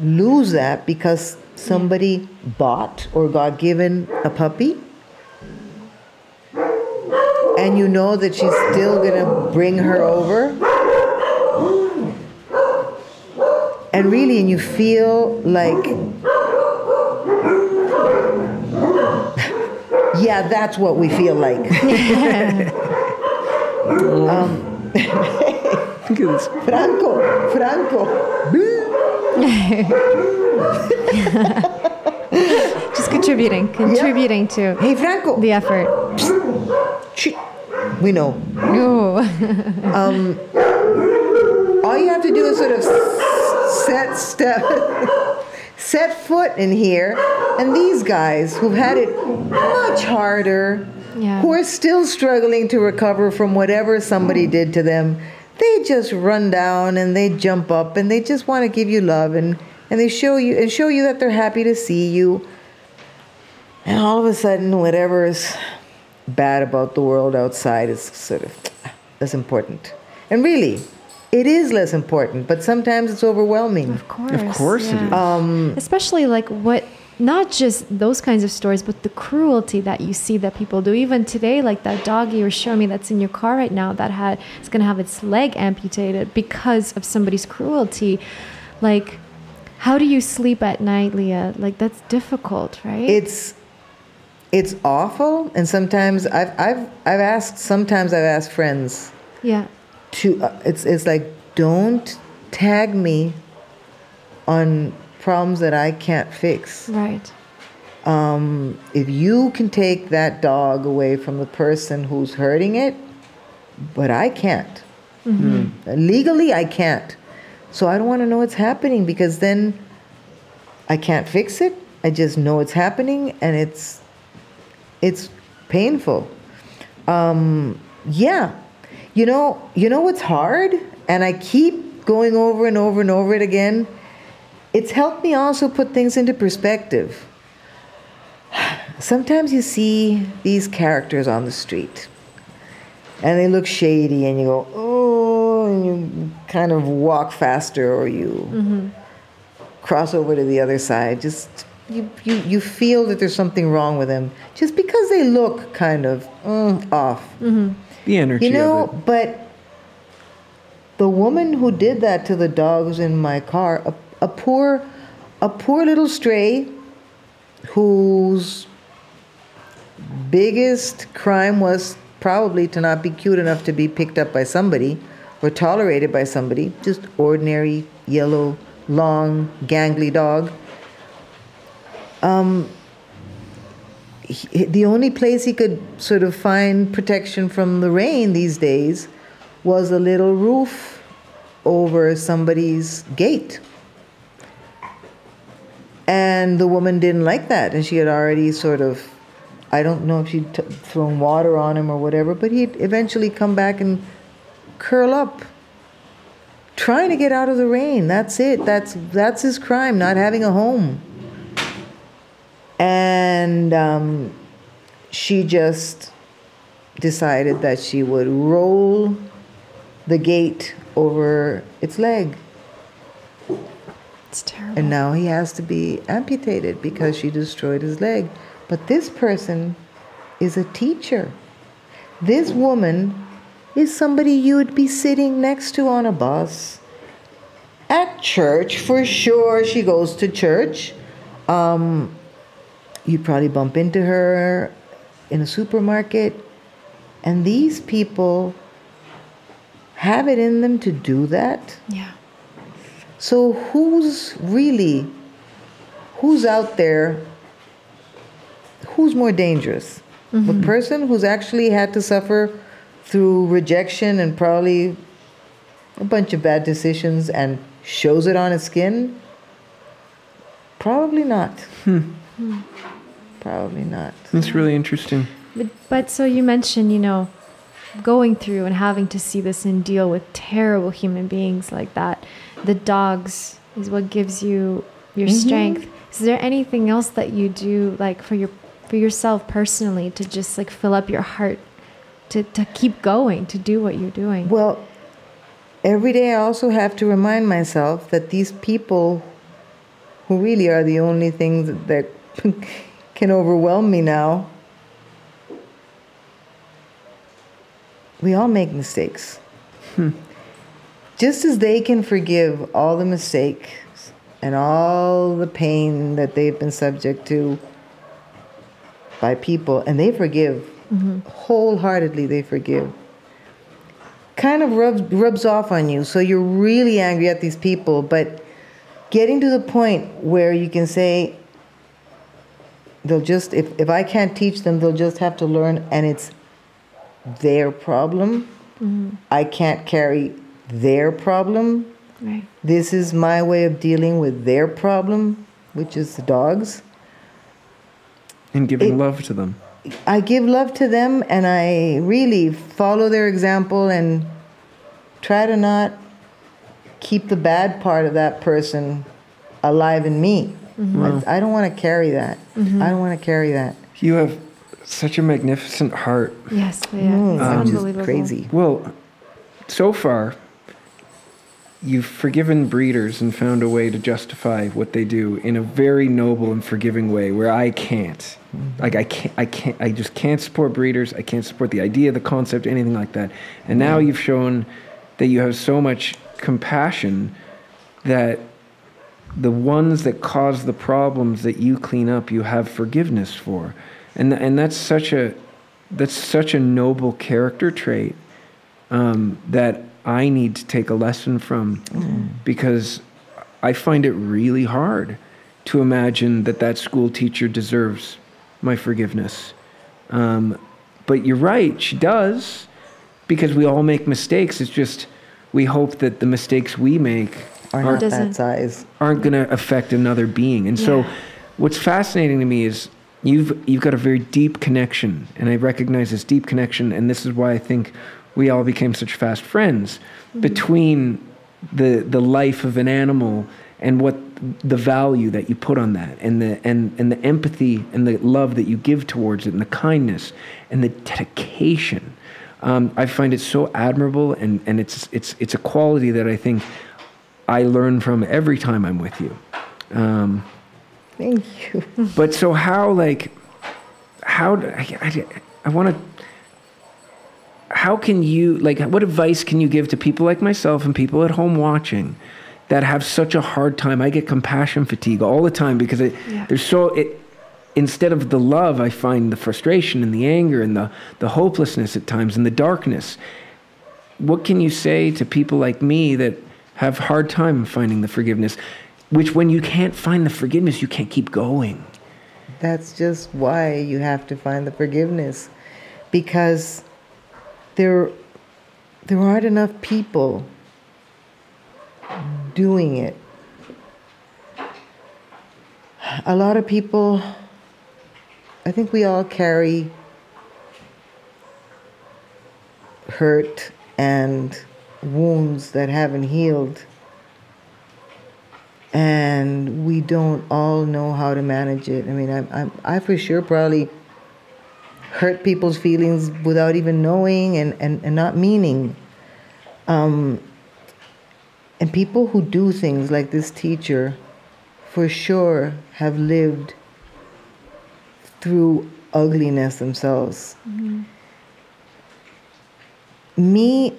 lose that because somebody bought or got given a puppy and you know that she's still gonna bring her over? And really and you feel like yeah that's what we feel like. Look at this. franco franco. Just contributing, contributing to hey franco. the effort. We know Ooh. Um, all you have to do is sort of set step set foot in here and these guys who've had it much harder Yeah. who are still struggling to recover from whatever somebody did to them they just run down and they jump up and they just want to give you love and and they show you and show you that they're happy to see you and all of a sudden whatever is bad about the world outside is sort of less important and really it is less important but sometimes it's overwhelming Of course. Of course it yeah. is. Um, Especially like what not just those kinds of stories, but the cruelty that you see that people do. Even today, like that dog you were showing me that's in your car right now that had it's gonna have its leg amputated because of somebody's cruelty. Like, how do you sleep at night, Lya? Like that's difficult, right? it's it's awful and sometimes i've i've i've asked sometimes i've asked friends yeah. to uh, it's it's like don't tag me on problems that I can't fix. Right. Um, if you can take that dog away from the person who's hurting it, but I can't. Legally, I can't. So I don't want to know what's happening because then I can't fix it. I just know it's happening and it's it's painful. Um, yeah, you know, you know what's hard, and I keep going over and over and over it again. It's helped me also put things into perspective. Sometimes you see these characters on the street, and they look shady, and you go, oh, and you kind of walk faster, or you cross over to the other side. Just you, you, you feel that there's something wrong with them just because they look kind of mm, off. The energy You know, of it. but the woman who did that to the dogs in my car, a, a poor, a poor little stray, whose biggest crime was probably to not be cute enough to be picked up by somebody or tolerated by somebody. Just ordinary yellow, long, gangly dog. Um, he, the only place he could sort of find protection from the rain these days was a little roof over somebody's gate. And the woman didn't like that, and she had already sort of, I don't know if she'd t- thrown water on him or whatever, but he'd eventually come back and curl up, trying to get out of the rain. That's it. That's that's his crime, not having a home and um, she just decided that she would roll the gate over its leg. It's terrible. and now he has to be amputated because she destroyed his leg. But this person is a teacher. This woman is somebody you would be sitting next to on a bus at church. For sure she goes to church. Um, you'd probably bump into her in a supermarket. And these people have it in them to do that. yeah. So who's really, who's out there, who's more dangerous? The mm-hmm. person who's actually had to suffer through rejection and probably a bunch of bad decisions and shows it on his skin? Probably not. Hmm. Hmm. Probably not. That's really interesting. But, but so you mentioned, you know, going through and having to see this and deal with terrible human beings like that. The dogs is what gives you your mm-hmm. strength. Is there anything else that you do, like for your for yourself personally, to just like fill up your heart, to to keep going, to do what you're doing? Well, every day I also have to remind myself that these people who really are the only things that can overwhelm me now, we all make mistakes. Hmm. Just as they can forgive all the mistakes and all the pain that they've been subject to by people, and they forgive mm-hmm. wholeheartedly, they forgive kind of rubs rubs off on you. So you're really angry at these people, but getting to the point where you can say they'll just if, if I can't teach them, they'll just have to learn and it's their problem. Mm-hmm. I can't carry their problem. Right. This is my way of dealing with their problem, which is the dogs. And giving It- love to them. I give love to them and I really follow their example and try to not keep the bad part of that person alive in me. I, mm-hmm. I don't want to carry that. Mm-hmm. I don't want to carry that. You have such a magnificent heart. Yes, yeah. Mm, it's um, I'm unbelievable. crazy. Well, so far, you've forgiven breeders and found a way to justify what they do in a very noble and forgiving way where I can't. Mm-hmm. Like I can't, I can't, I just can't support breeders. I can't support the idea, the concept, anything like that. And now you've shown that you have so much compassion that the ones that cause the problems that you clean up, you have forgiveness for, and and that's such a that's such a noble character trait um, that I need to take a lesson from, because I find it really hard to imagine that that school teacher deserves my forgiveness. Um, but you're right, she does, because we all make mistakes. It's just we hope that the mistakes we make Are aren't, not that size. aren't going to affect another being. And so, what's fascinating to me is you've you've got a very deep connection, and I recognize this deep connection, and this is why I think we all became such fast friends between the the life of an animal and what the value that you put on that and the and, and the empathy and the love that you give towards it and the kindness and the dedication um, I find it so admirable and, and it's it's it's a quality that I think I learn from every time I'm with you um, Thank you. but so how like how I, I, I want to how can you like what advice can you give to people like myself and people at home watching that have such a hard time i get compassion fatigue all the time because it, Yeah. there's so it instead of the love i find the frustration and the anger and the, the hopelessness at times and the darkness what can you say to people like me that have hard time finding the forgiveness which when you can't find the forgiveness you can't keep going That's just why you have to find the forgiveness, because there there aren't enough people doing it. A lot of people, I think we all carry hurt and wounds that haven't healed and we don't all know how to manage it. I mean, I, I, I for sure probably hurt people's feelings without even knowing and, and, and not meaning. Um, and people who do things like this teacher, for sure, have lived through ugliness themselves. Me,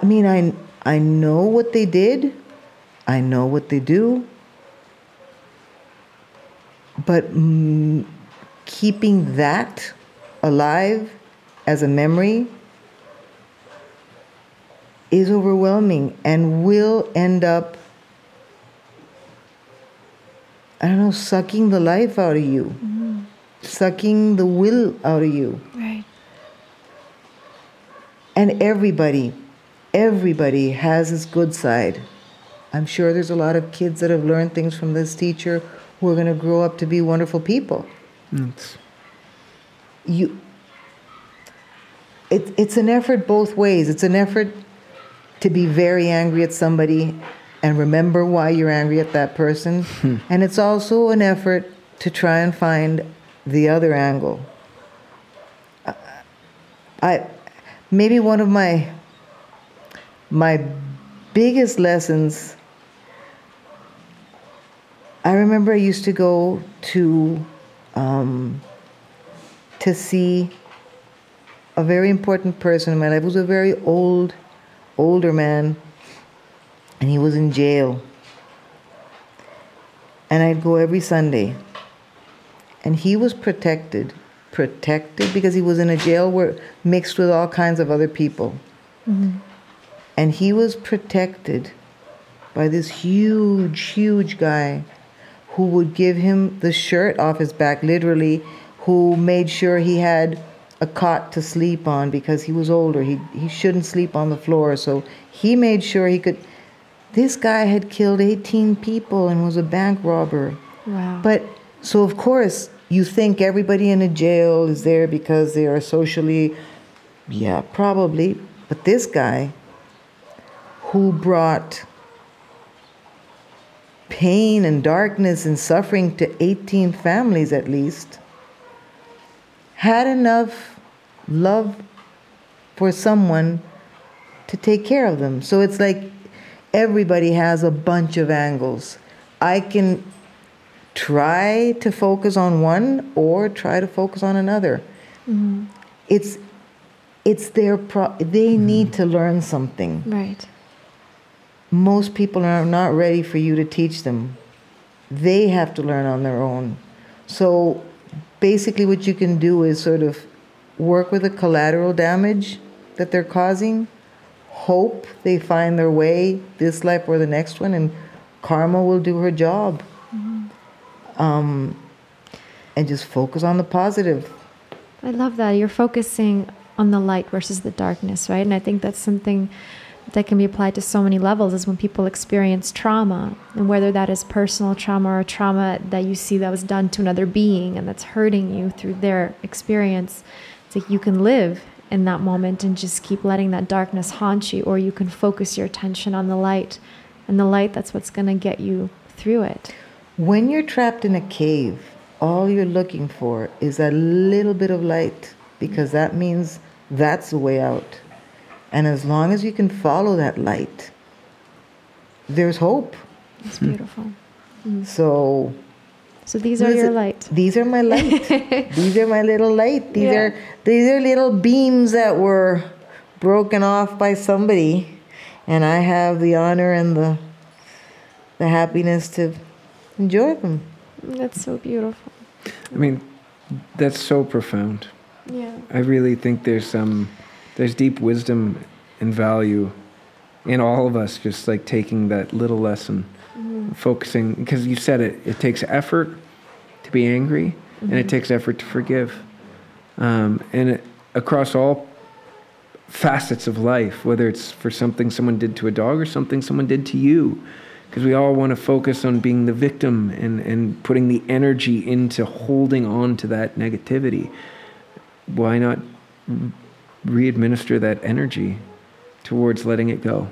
I mean, I, I know what they did. I know what they do. But keeping that alive as a memory is overwhelming and will end up, I don't know, sucking the life out of you, mm-hmm. sucking the will out of you. Right. And everybody, everybody has his good side. I'm sure there's a lot of kids that have learned things from this teacher who are going to grow up to be wonderful people. It's- You, it, it's an effort both ways. It's an effort to be very angry at somebody and remember why you're angry at that person. Hmm. And it's also an effort to try and find the other angle. I maybe one of my my biggest lessons I remember I used to go to um, to see a very important person in my life. It was a very old, older man, and he was in jail. And I'd go every Sunday. And he was protected, protected because he was in a jail where mixed with all kinds of other people. And he was protected by this huge, huge guy who would give him the shirt off his back, literally, who made sure he had a cot to sleep on because he was older. He, he shouldn't sleep on the floor. So he made sure he could. This guy had killed 18 people and was a bank robber. Wow. But so, of course, you think everybody in a jail is there because they are socially, yeah, probably. But this guy who brought pain and darkness and suffering to 18 families at least had enough love for someone to take care of them. So it's like everybody has a bunch of angles. I can try to focus on one or try to focus on another. Mm-hmm. It's it's their pro- they need mm-hmm. to learn something. right. Most people are not ready for you to teach them. They have to learn on their own. So basically what you can do is sort of work with the collateral damage that they're causing hope they find their way this life or the next one, and karma will do her job. Um, and just focus on the positive. I love that. You're focusing on the light versus the darkness, right? And I think that's something that can be applied to so many levels is when people experience trauma and whether that is personal trauma or trauma that you see that was done to another being and that's hurting you through their experience it's like you can live in that moment and just keep letting that darkness haunt you or you can focus your attention on the light and the light that's what's going to get you through it When you're trapped in a cave, all you're looking for is a little bit of light because that means that's the way out. And as long as you can follow that light, there's hope. it's beautiful So so these are your it? light These are my light. these are my little light. These Yeah. are these are little beams that were broken off by somebody, and I have the honor and the the happiness to enjoy them. that's so beautiful I mean, that's so profound. yeah I really think there's um, there's deep wisdom and value in all of us just like taking that little lesson, focusing because you said it. It takes effort to be angry, and it takes effort to forgive, um, and it, across all facets of life, whether it's for something someone did to a dog or something someone did to you. Because we all want to focus on being the victim and, and putting the energy into holding on to that negativity. Why not re administer that energy towards letting it go?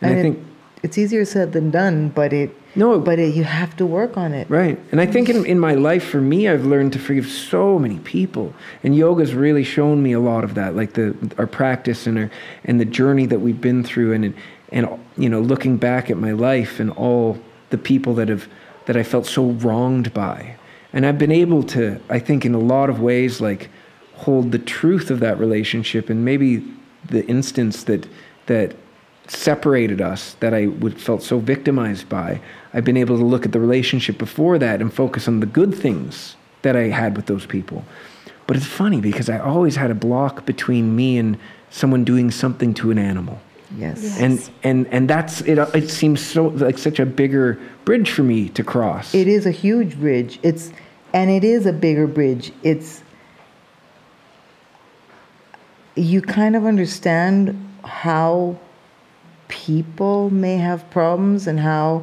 And, And I it- think, It's easier said than done, but it no, but it, you have to work on it. Right. And I think in, in my life, for me, I've learned to forgive so many people. And yoga's really shown me a lot of that, like the our practice and our and the journey that we've been through and and you know, looking back at my life and all the people that have that I felt so wronged by. And I've been able to, I think in a lot of ways, like hold the truth of that relationship and maybe the instance that that separated us that I would felt so victimized by, I've been able to look at the relationship before that and focus on the good things that I had with those people. But it's funny because I always had a block between me and someone doing something to an animal. Yes. Yeah. And and and that's it it seems so like such a bigger bridge for me to cross. It is a huge bridge. It's and it is a bigger bridge. It's you kind of understand how people may have problems and how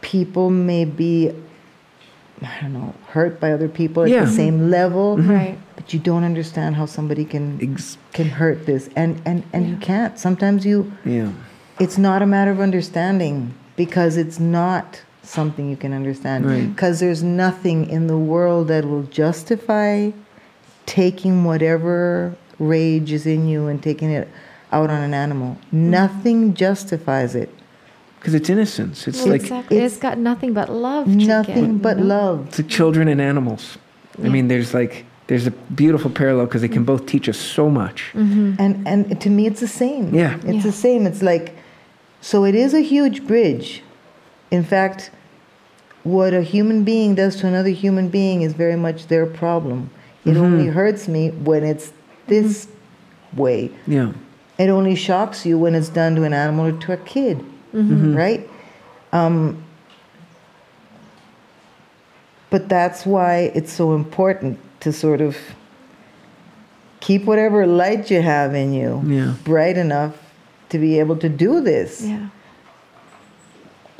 people may be I don't know, hurt by other people at Yeah. the same level. Mm-hmm. Right. But you don't understand how somebody can Ex- can hurt this. And and, and you can't. Sometimes you yeah. it's not a matter of understanding because it's not something you can understand Right. because there's nothing in the world that will justify taking whatever rage is in you and taking it out on an animal mm. nothing justifies it Because it's innocence. It's Well, like exactly. it's- it's got nothing but love. nothing give, but you know? love It's like children and animals. I mean, there's like there's a beautiful parallel because they can both teach us so much. Mm-hmm. and and to me it's the same Yeah. it's Yeah. the same it's like so it is a huge bridge in fact what a human being does to another human being is very much their problem it mm-hmm. only hurts me when it's this way Yeah, it only shocks you when it's done to an animal or to a kid right um, but that's why it's so important to sort of keep whatever light you have in you Yeah. bright enough to be able to do this Yeah.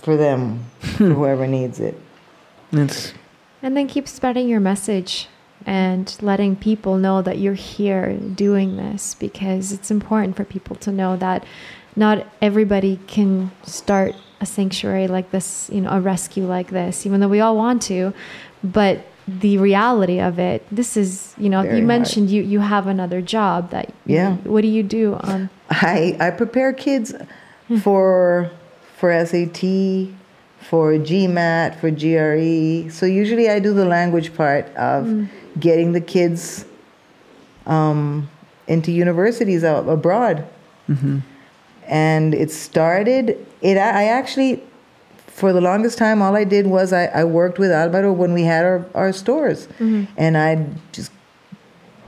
for them, for whoever needs it. it's And then keep spreading your message and letting people know that you're here doing this because it's important for people to know that not everybody can start a sanctuary like this, you know, a rescue like this, even though we all want to. But the reality of it, this is, you know, Very you hard. mentioned you you have another job that Yeah. What do you do on I I prepare kids for for SAT, for GMAT, for GRE. So usually I do the language part of mm. Getting the kids um, into universities out abroad. And it started. It I actually, for the longest time, all I did was I, I worked with Alvaro when we had our, our stores, and I'd just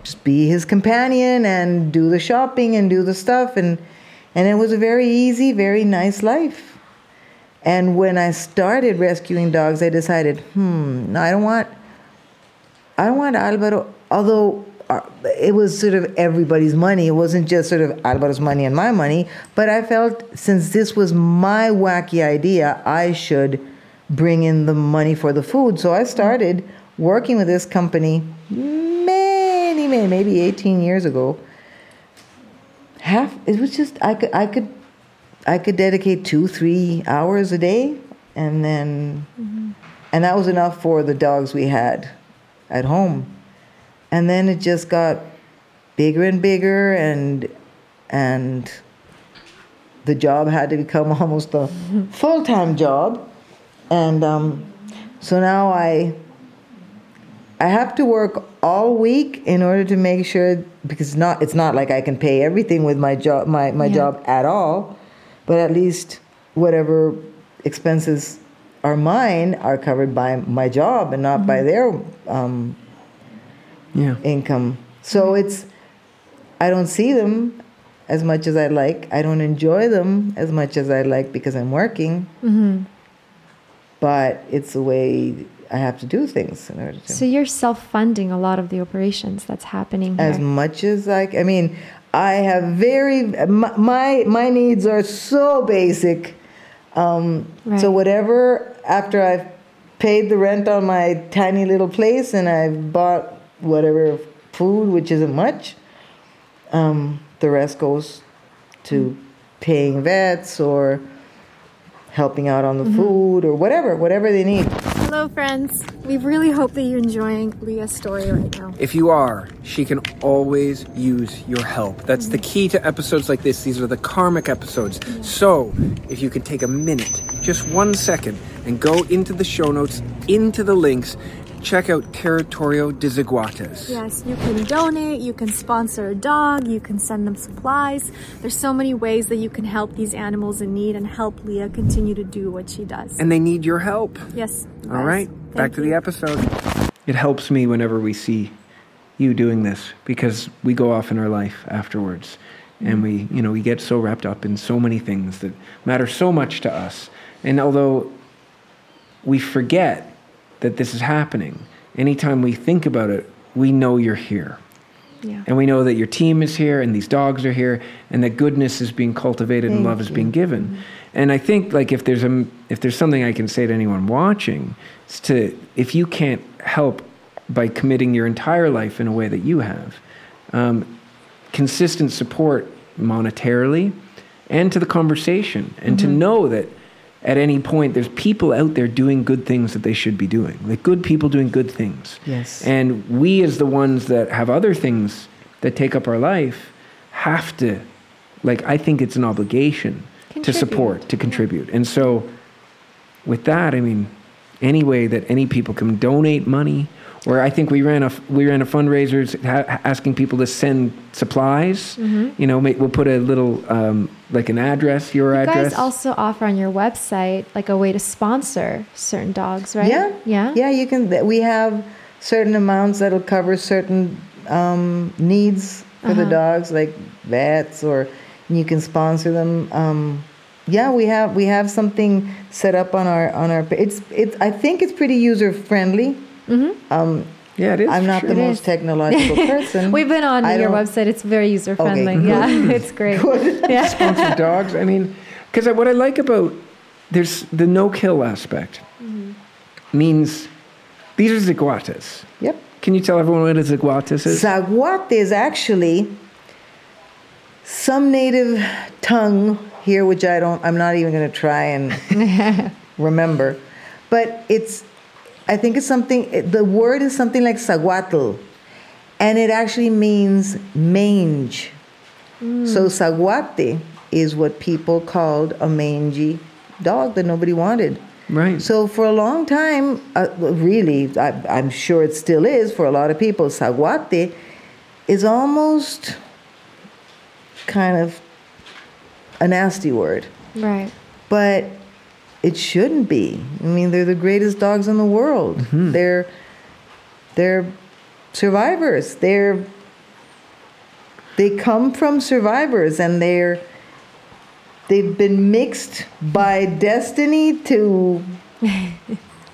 just be his companion and do the shopping and do the stuff and And it was a very easy, very nice life. And when I started rescuing dogs, I decided, hmm, no, I don't want, I don't want Alvaro. Although uh, it was sort of everybody's money, it wasn't just sort of Alvaro's money and my money. But I felt since this was my wacky idea, I should bring in the money for the food. So I started working with this company many, many, maybe 18 years ago. Half it was just I could I could I could dedicate two, three hours a day, and then, and that was enough for the dogs we had at home. And then it just got bigger and bigger, and and the job had to become almost a full time job, and um, so now I I have to work all week in order to make sure because not it's not like I can pay everything with my job my, my Yeah. job at all, but at least whatever expenses are mine are covered by my job and not by mm-hmm. their um, Yeah. income. So mm-hmm. it's I don't see them as much as I like. I don't enjoy them as much as I like because I'm working. Mm-hmm. But it's the way I have to do things in order to. So you're self-funding a lot of the operations that's happening here. as much as I, I mean, I have very my my, my needs are so basic. Um, Right. So whatever after I've paid the rent on my tiny little place and I've bought whatever food, which isn't much, um, the rest goes to paying vets or helping out on the food or whatever, whatever they need. Hello, friends. We really hope that you're enjoying Lya's story right now. If you are, she can always use your help. That's the key to episodes like this. These are the karmic episodes. So, if you could take a minute, just one second, and go into the show notes, into the links, check out Territorio de Zaguates. Yes, you can donate, you can sponsor a dog, you can send them supplies. There's so many ways that you can help these animals in need and help Lya continue to do what she does. And they need your help. Yes. All right, back to the episode. It helps me whenever we see you doing this because we go off in our life afterwards and we, you know, we get so wrapped up in so many things that matter so much to us. And although we forget that this is happening, anytime we think about it, we know you're here. Yeah. And we know that your team is here and these dogs are here and that goodness is being cultivated and Thank love is being given. And I think like if there's a if there's something I can say to anyone watching, it's to if you can't help by committing your entire life in a way that you have, um, consistent support monetarily and to the conversation and to know that at any point there's people out there doing good things that they should be doing like good people doing good things. Yes. and we as the ones that have other things that take up our life have to like i think it's an obligation to support to contribute. And so with that i mean any way that any people can donate money or i think we ran a we ran a fundraiser ha- asking people to send supplies Mm-hmm. you know ma- we'll put a little um, like an address your You address You guys also offer on your website like a way to sponsor certain dogs, right? Yeah. Yeah. Yeah, you can. We have certain amounts that'll cover certain um, needs for the dogs, like vets, or you can sponsor them. Um, yeah, we have we have something set up on our on our. It's it's. I think it's pretty user friendly. Mm-hmm. Um, yeah it is I'm not sure. the It most is. technological person. We've been on I your don't- website. It's very user friendly. good. Yeah, it's great. Yeah. sponsor dogs. I mean, because what I like about there's the no kill aspect mm-hmm. means these are zaguates. Yep. Can you tell everyone what a zaguates is? Zaguate is actually some native tongue here, which I don't, I'm not even going to try and remember. But it's, I think it's something, the word is something like saguatl, and it actually means mange. So zaguate is what people called a mangy dog that nobody wanted. right. So for a long time, uh, really, I, I'm sure it still is for a lot of people, zaguate is almost kind of a nasty word, Right. but it shouldn't be. I mean, they're the greatest dogs in the world. Mm-hmm. They're they're survivors. They're they come from survivors, and they're they've been mixed by destiny to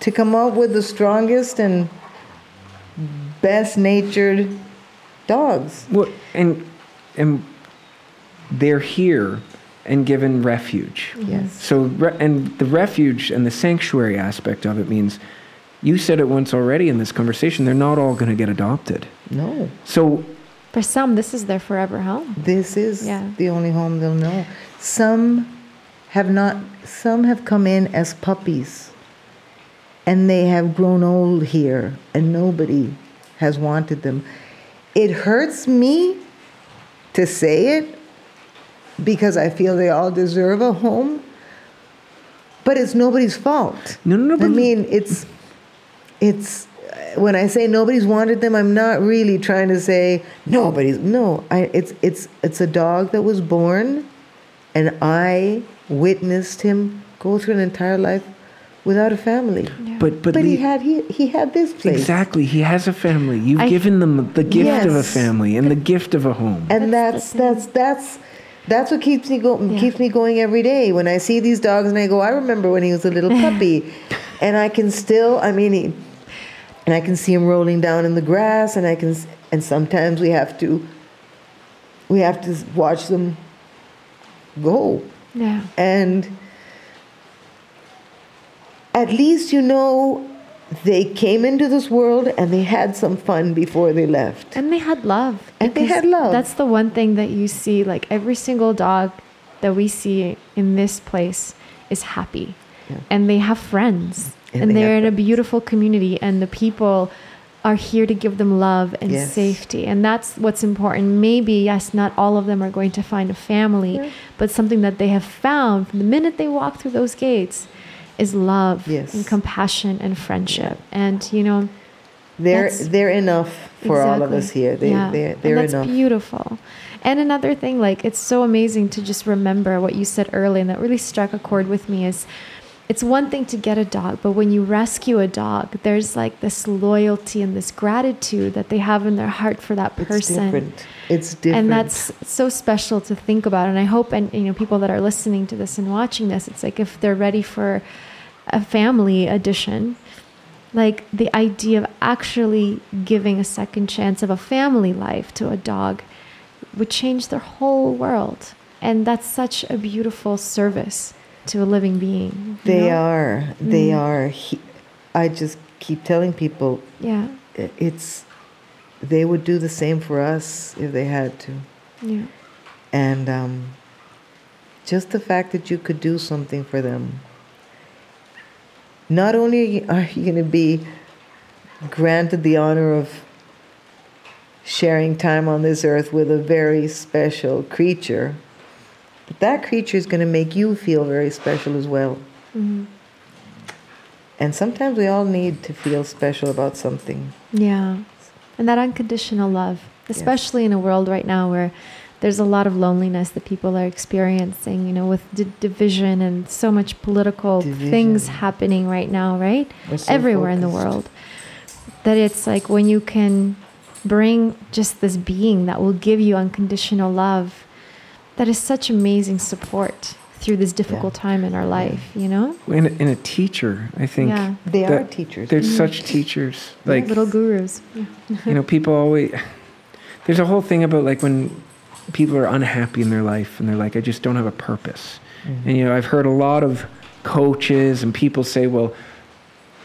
to come up with the strongest and best natured dogs. Well, and and they're here and given refuge. Yes. So re- and the refuge and the sanctuary aspect of it means you said it once already in this conversation they're not all going to get adopted. No. So For some, this is their forever home. This is Yeah. the only home they'll know. Some have not, some have come in as puppies and they have grown old here and nobody has wanted them. It hurts me to say it because I feel they all deserve a home, but it's nobody's fault. No, no, no, I mean, it's, it's, when I say nobody's wanted them, I'm not really trying to say nobody's. No, I, it's it's it's a dog that was born, and I witnessed him go through an entire life without a family. but but, But he had he he had this place, exactly he has a family. You've I- given them the gift of a family and the gift of a home. and That's that's the that's that's what keeps me going Yeah. keeps me going every day. When I see these dogs and I go, I remember when he was a little puppy, and I can still, I mean, he, and I can see him rolling down in the grass, and I can, and sometimes we have to, we have to watch them go, Yeah. and at least you know they came into this world and they had some fun before they left. And they had love. And they had love. That's the one thing that you see. Like every single dog that we see in this place is happy. Yeah. And they have friends. And And, they they're have in a beautiful community. And the people are here to give them love and Yes. safety. And that's what's important. Maybe, yes, not all of them are going to find a family, but something that they have found from the minute they walk through those gates is love Yes. and compassion and friendship. And, you know, They're they're enough for all of us here. They yeah. they're, they're that's enough. beautiful. And another thing, like it's so amazing to just remember what you said earlier, and that really struck a chord with me is it's one thing to get a dog, but when you rescue a dog, there's like this loyalty and this gratitude that they have in their heart for that It's person. different. It's different. And that's so special to think about. And I hope, and you know, people that are listening to this and watching this, it's like if they're ready for a family addition, like the idea of actually giving a second chance of a family life to a dog would change their whole world. And that's such a beautiful service to a living being. they know? are. They Mm. are. He, I just keep telling people Yeah. it's they would do the same for us if they had to. Yeah. And um, just the fact that you could do something for them. Not only are you going to be granted the honor of sharing time on this earth with a very special creature, but that creature is going to make you feel very special as well. Mhm. And sometimes we all need to feel special about something. Yeah. And that unconditional love, especially in a world right now where there's a lot of loneliness that people are experiencing, you know, with d- division and so much political things happening right now, right? So Everywhere in the world. That it's like when you can bring just this being that will give you unconditional love, that is such amazing support through this difficult time in our life, you know? and, a- and a teacher, I think. Yeah. They are that teachers. There's mm-hmm. such teachers. Like Little gurus. you know, people always. There's a whole thing about like when people are unhappy in their life and they're like, I just don't have a purpose. Mm-hmm. And you know, I've heard a lot of coaches and people say, well,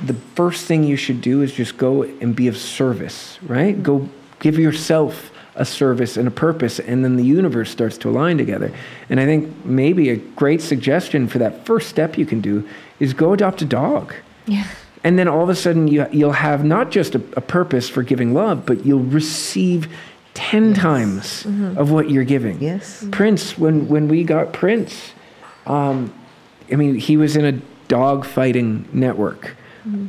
the first thing you should do is just go and be of service, right? Mm-hmm. Go give yourself a service and a purpose, and then the universe starts to align together. And I think maybe a great suggestion for that first step you can do is go adopt a dog. Yeah. And then all of a sudden, you, you'll have not just a, a purpose for giving love, but you'll receive 10 times of what you're giving. Yes. Prince, when, when we got Prince, um, I mean, he was in a dog fighting network.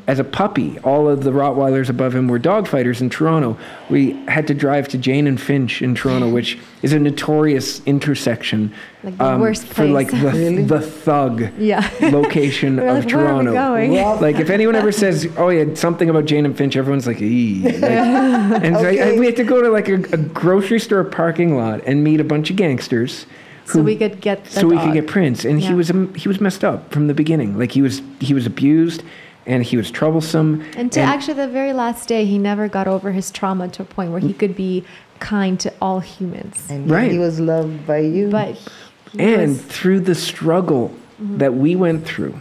As a puppy, all of the Rottweilers above him were dog fighters in Toronto. We had to drive to Jane and Finch in Toronto, which is a notorious intersection um, Like the worst for like the, Really? the thug Yeah. location We're of like, "Where are we Toronto. going?" Like if anyone ever says, "Oh yeah, something about Jane and Finch," everyone's like, "Ee." Like, and so I- Okay. we had to go to like a, a grocery store parking lot and meet a bunch of gangsters so who- we could get the so we could get Prince, and he was um, he was messed up from the beginning. Like he was he was abused, and he was troublesome. And to actually the very last day, he never got over his trauma to a point where he could be kind to all humans. And Right. he was loved by you. But he and was- through the struggle mm-hmm. that we went through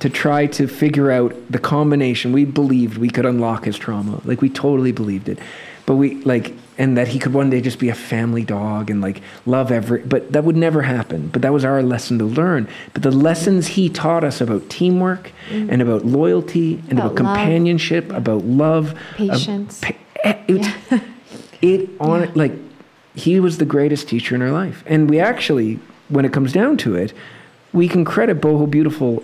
to try to figure out the combination we believed we could unlock his trauma like we totally believed it but we like and that he could one day just be a family dog and like love every but that would never happen. But that was our lesson to learn. But the lessons he taught us about teamwork and about loyalty and about, About love. companionship about love Patience. pa- eh, it, it on like he was the greatest teacher in our life. And we actually when it comes down to it we can credit boho beautiful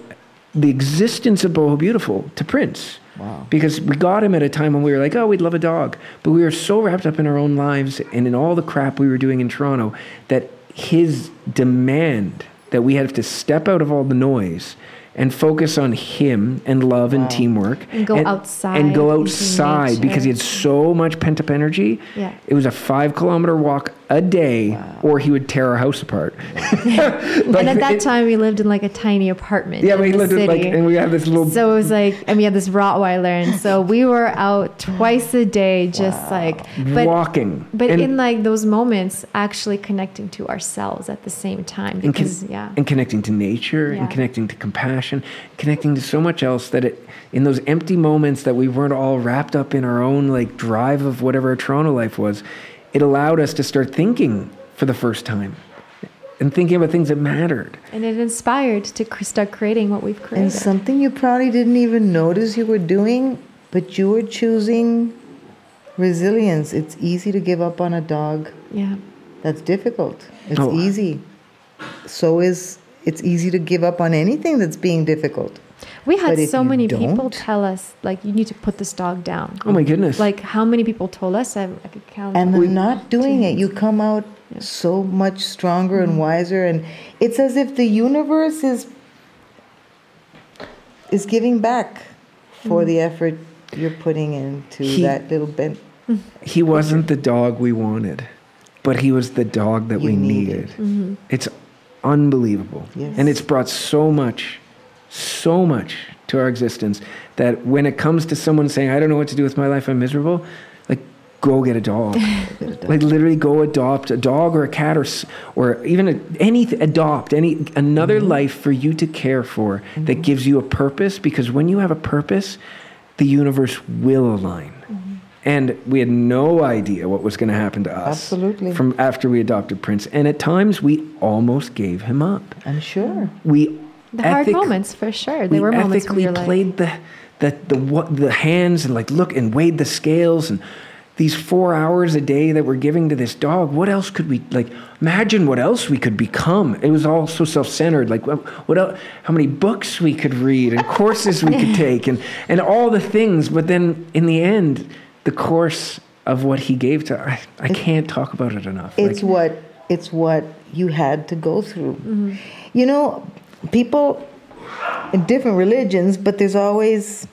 the existence of boho beautiful to prince Wow. because we got him at a time when we were like oh we'd love a dog but we were so wrapped up in our own lives and in all the crap we were doing in toronto that his demand that we have to step out of all the noise and focus on him and love and teamwork And go outside and go outside because he had so much pent up energy Yeah. it was a five kilometer walk a day or he would tear our house apart and at that time, we lived in like a tiny apartment. yeah we lived in like city. and we had this little So it was like, and we had this Rottweiler, and so we were out twice a day, just like, but walking but and, in like those moments, actually connecting to ourselves at the same time, and, con- yeah, and connecting to nature Yeah. and connecting to compassion connecting to so much else that it in those empty moments that we weren't all wrapped up in our own like drive of whatever toronto life was it allowed us to start thinking for the first time and thinking about things that mattered and it inspired to start creating what we've created. and something you probably didn't even notice you were doing, but you were choosing resilience. It's easy to give up on a dog. yeah, That's difficult. It's Oh. easy. So is it's easy to give up on anything that's being difficult. We had so many people don't- tell us like, you need to put this dog down. oh my goodness Like how many people told us? I, I could count. And we're not doing it, you come out so much stronger Mm-hmm. and wiser and it's as if the universe is is giving back for Mm-hmm. the effort you're putting into He- that little bent he wasn't the dog we wanted but he was the dog that You we needed. needed it's unbelievable Yes. and it's brought so much so much to our existence that when it comes to someone saying i don't know what to do with my life i'm miserable like go get a dog like literally go adopt a dog or a cat or or even a, any adopt any another Mm-hmm. life for you to care for that gives you a purpose because when you have a purpose the universe will align Mm-hmm. and we had no idea what was going to happen to us Absolutely. from after we adopted prince and at times we almost gave him up I'm sure. we the hard ethic- moments for sure. There we were moments when ethically you're like, played the the the what the hands and like look and weighed the scales and these four hours a day that we're giving to this dog what else could we like imagine what else we could become it was all so self-centered like what, what else how many books we could read and courses we could take and and all the things but then in the end the course of what he gave to i, I can't talk about it enough It's Like, what it's what you had to go through. Mm-hmm. You know, people in different religions, but there's always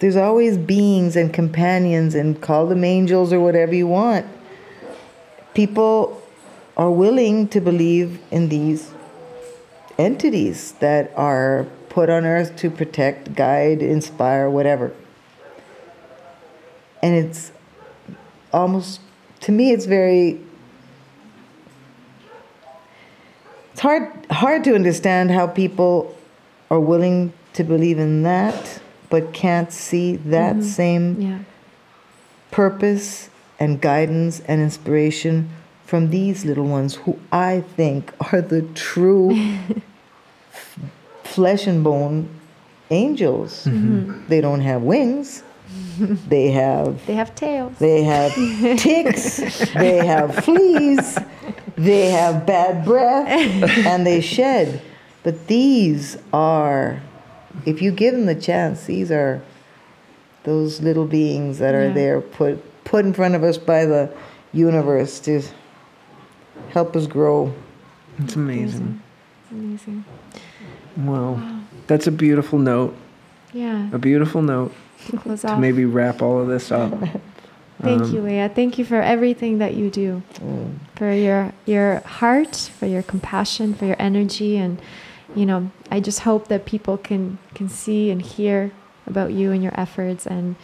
there's always beings and companions and call them angels or whatever you want. People are willing to believe in these entities that are put on earth to protect, guide, inspire, whatever. And it's almost to me it's very it's hard hard to understand how people are willing to believe in that but can't see that mm-hmm. same yeah, purpose and guidance and inspiration from these little ones who I think are the true f- flesh and bone angels. Mm-hmm. They don't have wings. They have they have tails. they have ticks, they have fleas, they have bad breath, and they shed. But these are, if you give them the chance, these are those little beings that are Yeah. there put put in front of us by the universe to help us grow. it's amazing Amazing. wow that's a beautiful note Yeah. a beautiful note To close to off. maybe wrap all of this up. Thank Um, you, Lya. Thank you for everything that you do, for your your heart, for your compassion, for your energy, and you know, I just hope that people can can see and hear about you and your efforts, and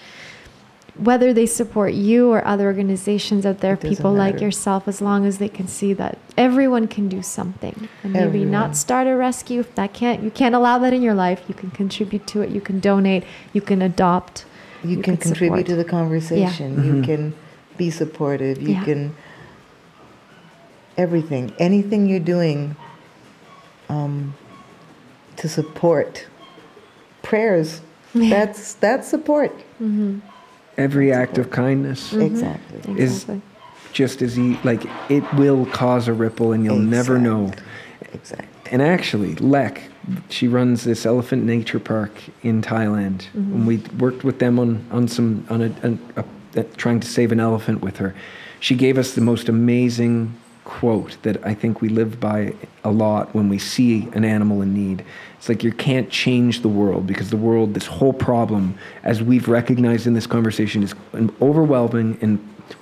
whether they support you or other organizations out there, It doesn't people like yourself, as long as they can see that everyone can do something, and maybe Everyone. not start a rescue if that can't you can't allow that in your life. You can contribute to it. You can donate. You can adopt. You, You can can contribute support. to the conversation. Yeah. You can be supportive. You Yeah. can everything, anything you're doing um, to support prayers. That's that's support. Every act of kindness mm-hmm. Exactly. is Exactly. just as e- like it will cause a ripple, and you'll never know. Exactly. And actually, Lek, she runs this elephant nature park in Thailand. Mm-hmm. When we worked with them on, on some on a, an- a, a trying to save an elephant with her, she gave us the most amazing quote that I think we live by a lot when we see an animal in need. It's like you can't change the world because the world, this whole problem, as we've recognized in this conversation, is overwhelming and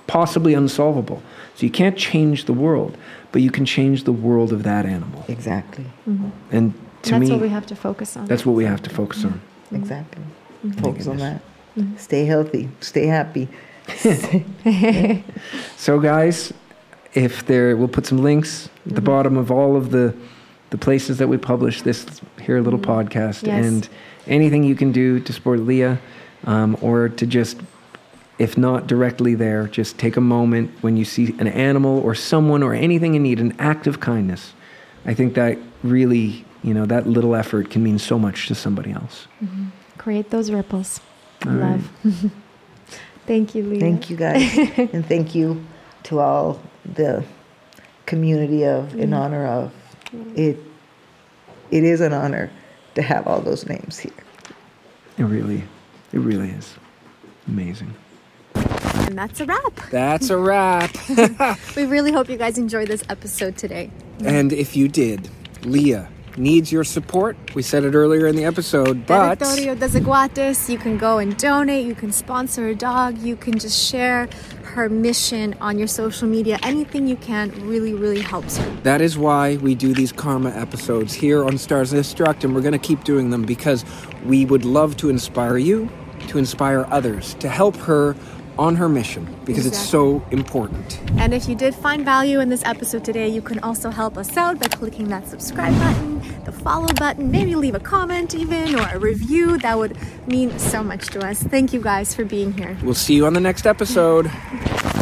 possibly unsolvable. So you can't change the world, but you can change the world of that animal. Exactly. Mm-hmm. And to that's me, what we have to focus on. that's what we have to focus on. Mm-hmm. Exactly. Mm-hmm. Focus on that. Mm-hmm. Stay healthy. Stay happy. So, guys, if there, we'll put some links at the Mm-hmm. bottom of all of the the places that we publish this here little podcast, Mm-hmm. Yes. and anything you can do to support Lya, um, or to just, if not directly there, just take a moment when you see an animal or someone or anything in need, an act of kindness. I think that really, you know, that little effort can mean so much to somebody else. Create those ripples. All Love. Thank you, Lya. Thank you guys. and thank you to all the community of in mm-hmm. honor of it it is an honor to have all those names here. It really, it really is amazing. And that's a wrap. That's a wrap. We really hope you guys enjoyed this episode today. And if you did, Lya needs your support. We said it earlier in the episode, but Territorio you can go and donate, you can sponsor a dog, you can just share her mission on your social media. Anything you can really, really helps her. that is why we do these karma episodes here on Stars Destruct, and we're going to keep doing them because we would love to inspire you, to inspire others, to help her on her mission because it's so important. And if you did find value in this episode today, you can also help us out by clicking that subscribe button, the follow button, maybe leave a comment even or a review. That would mean so much to us. Thank you guys for being here. We'll see you on the next episode.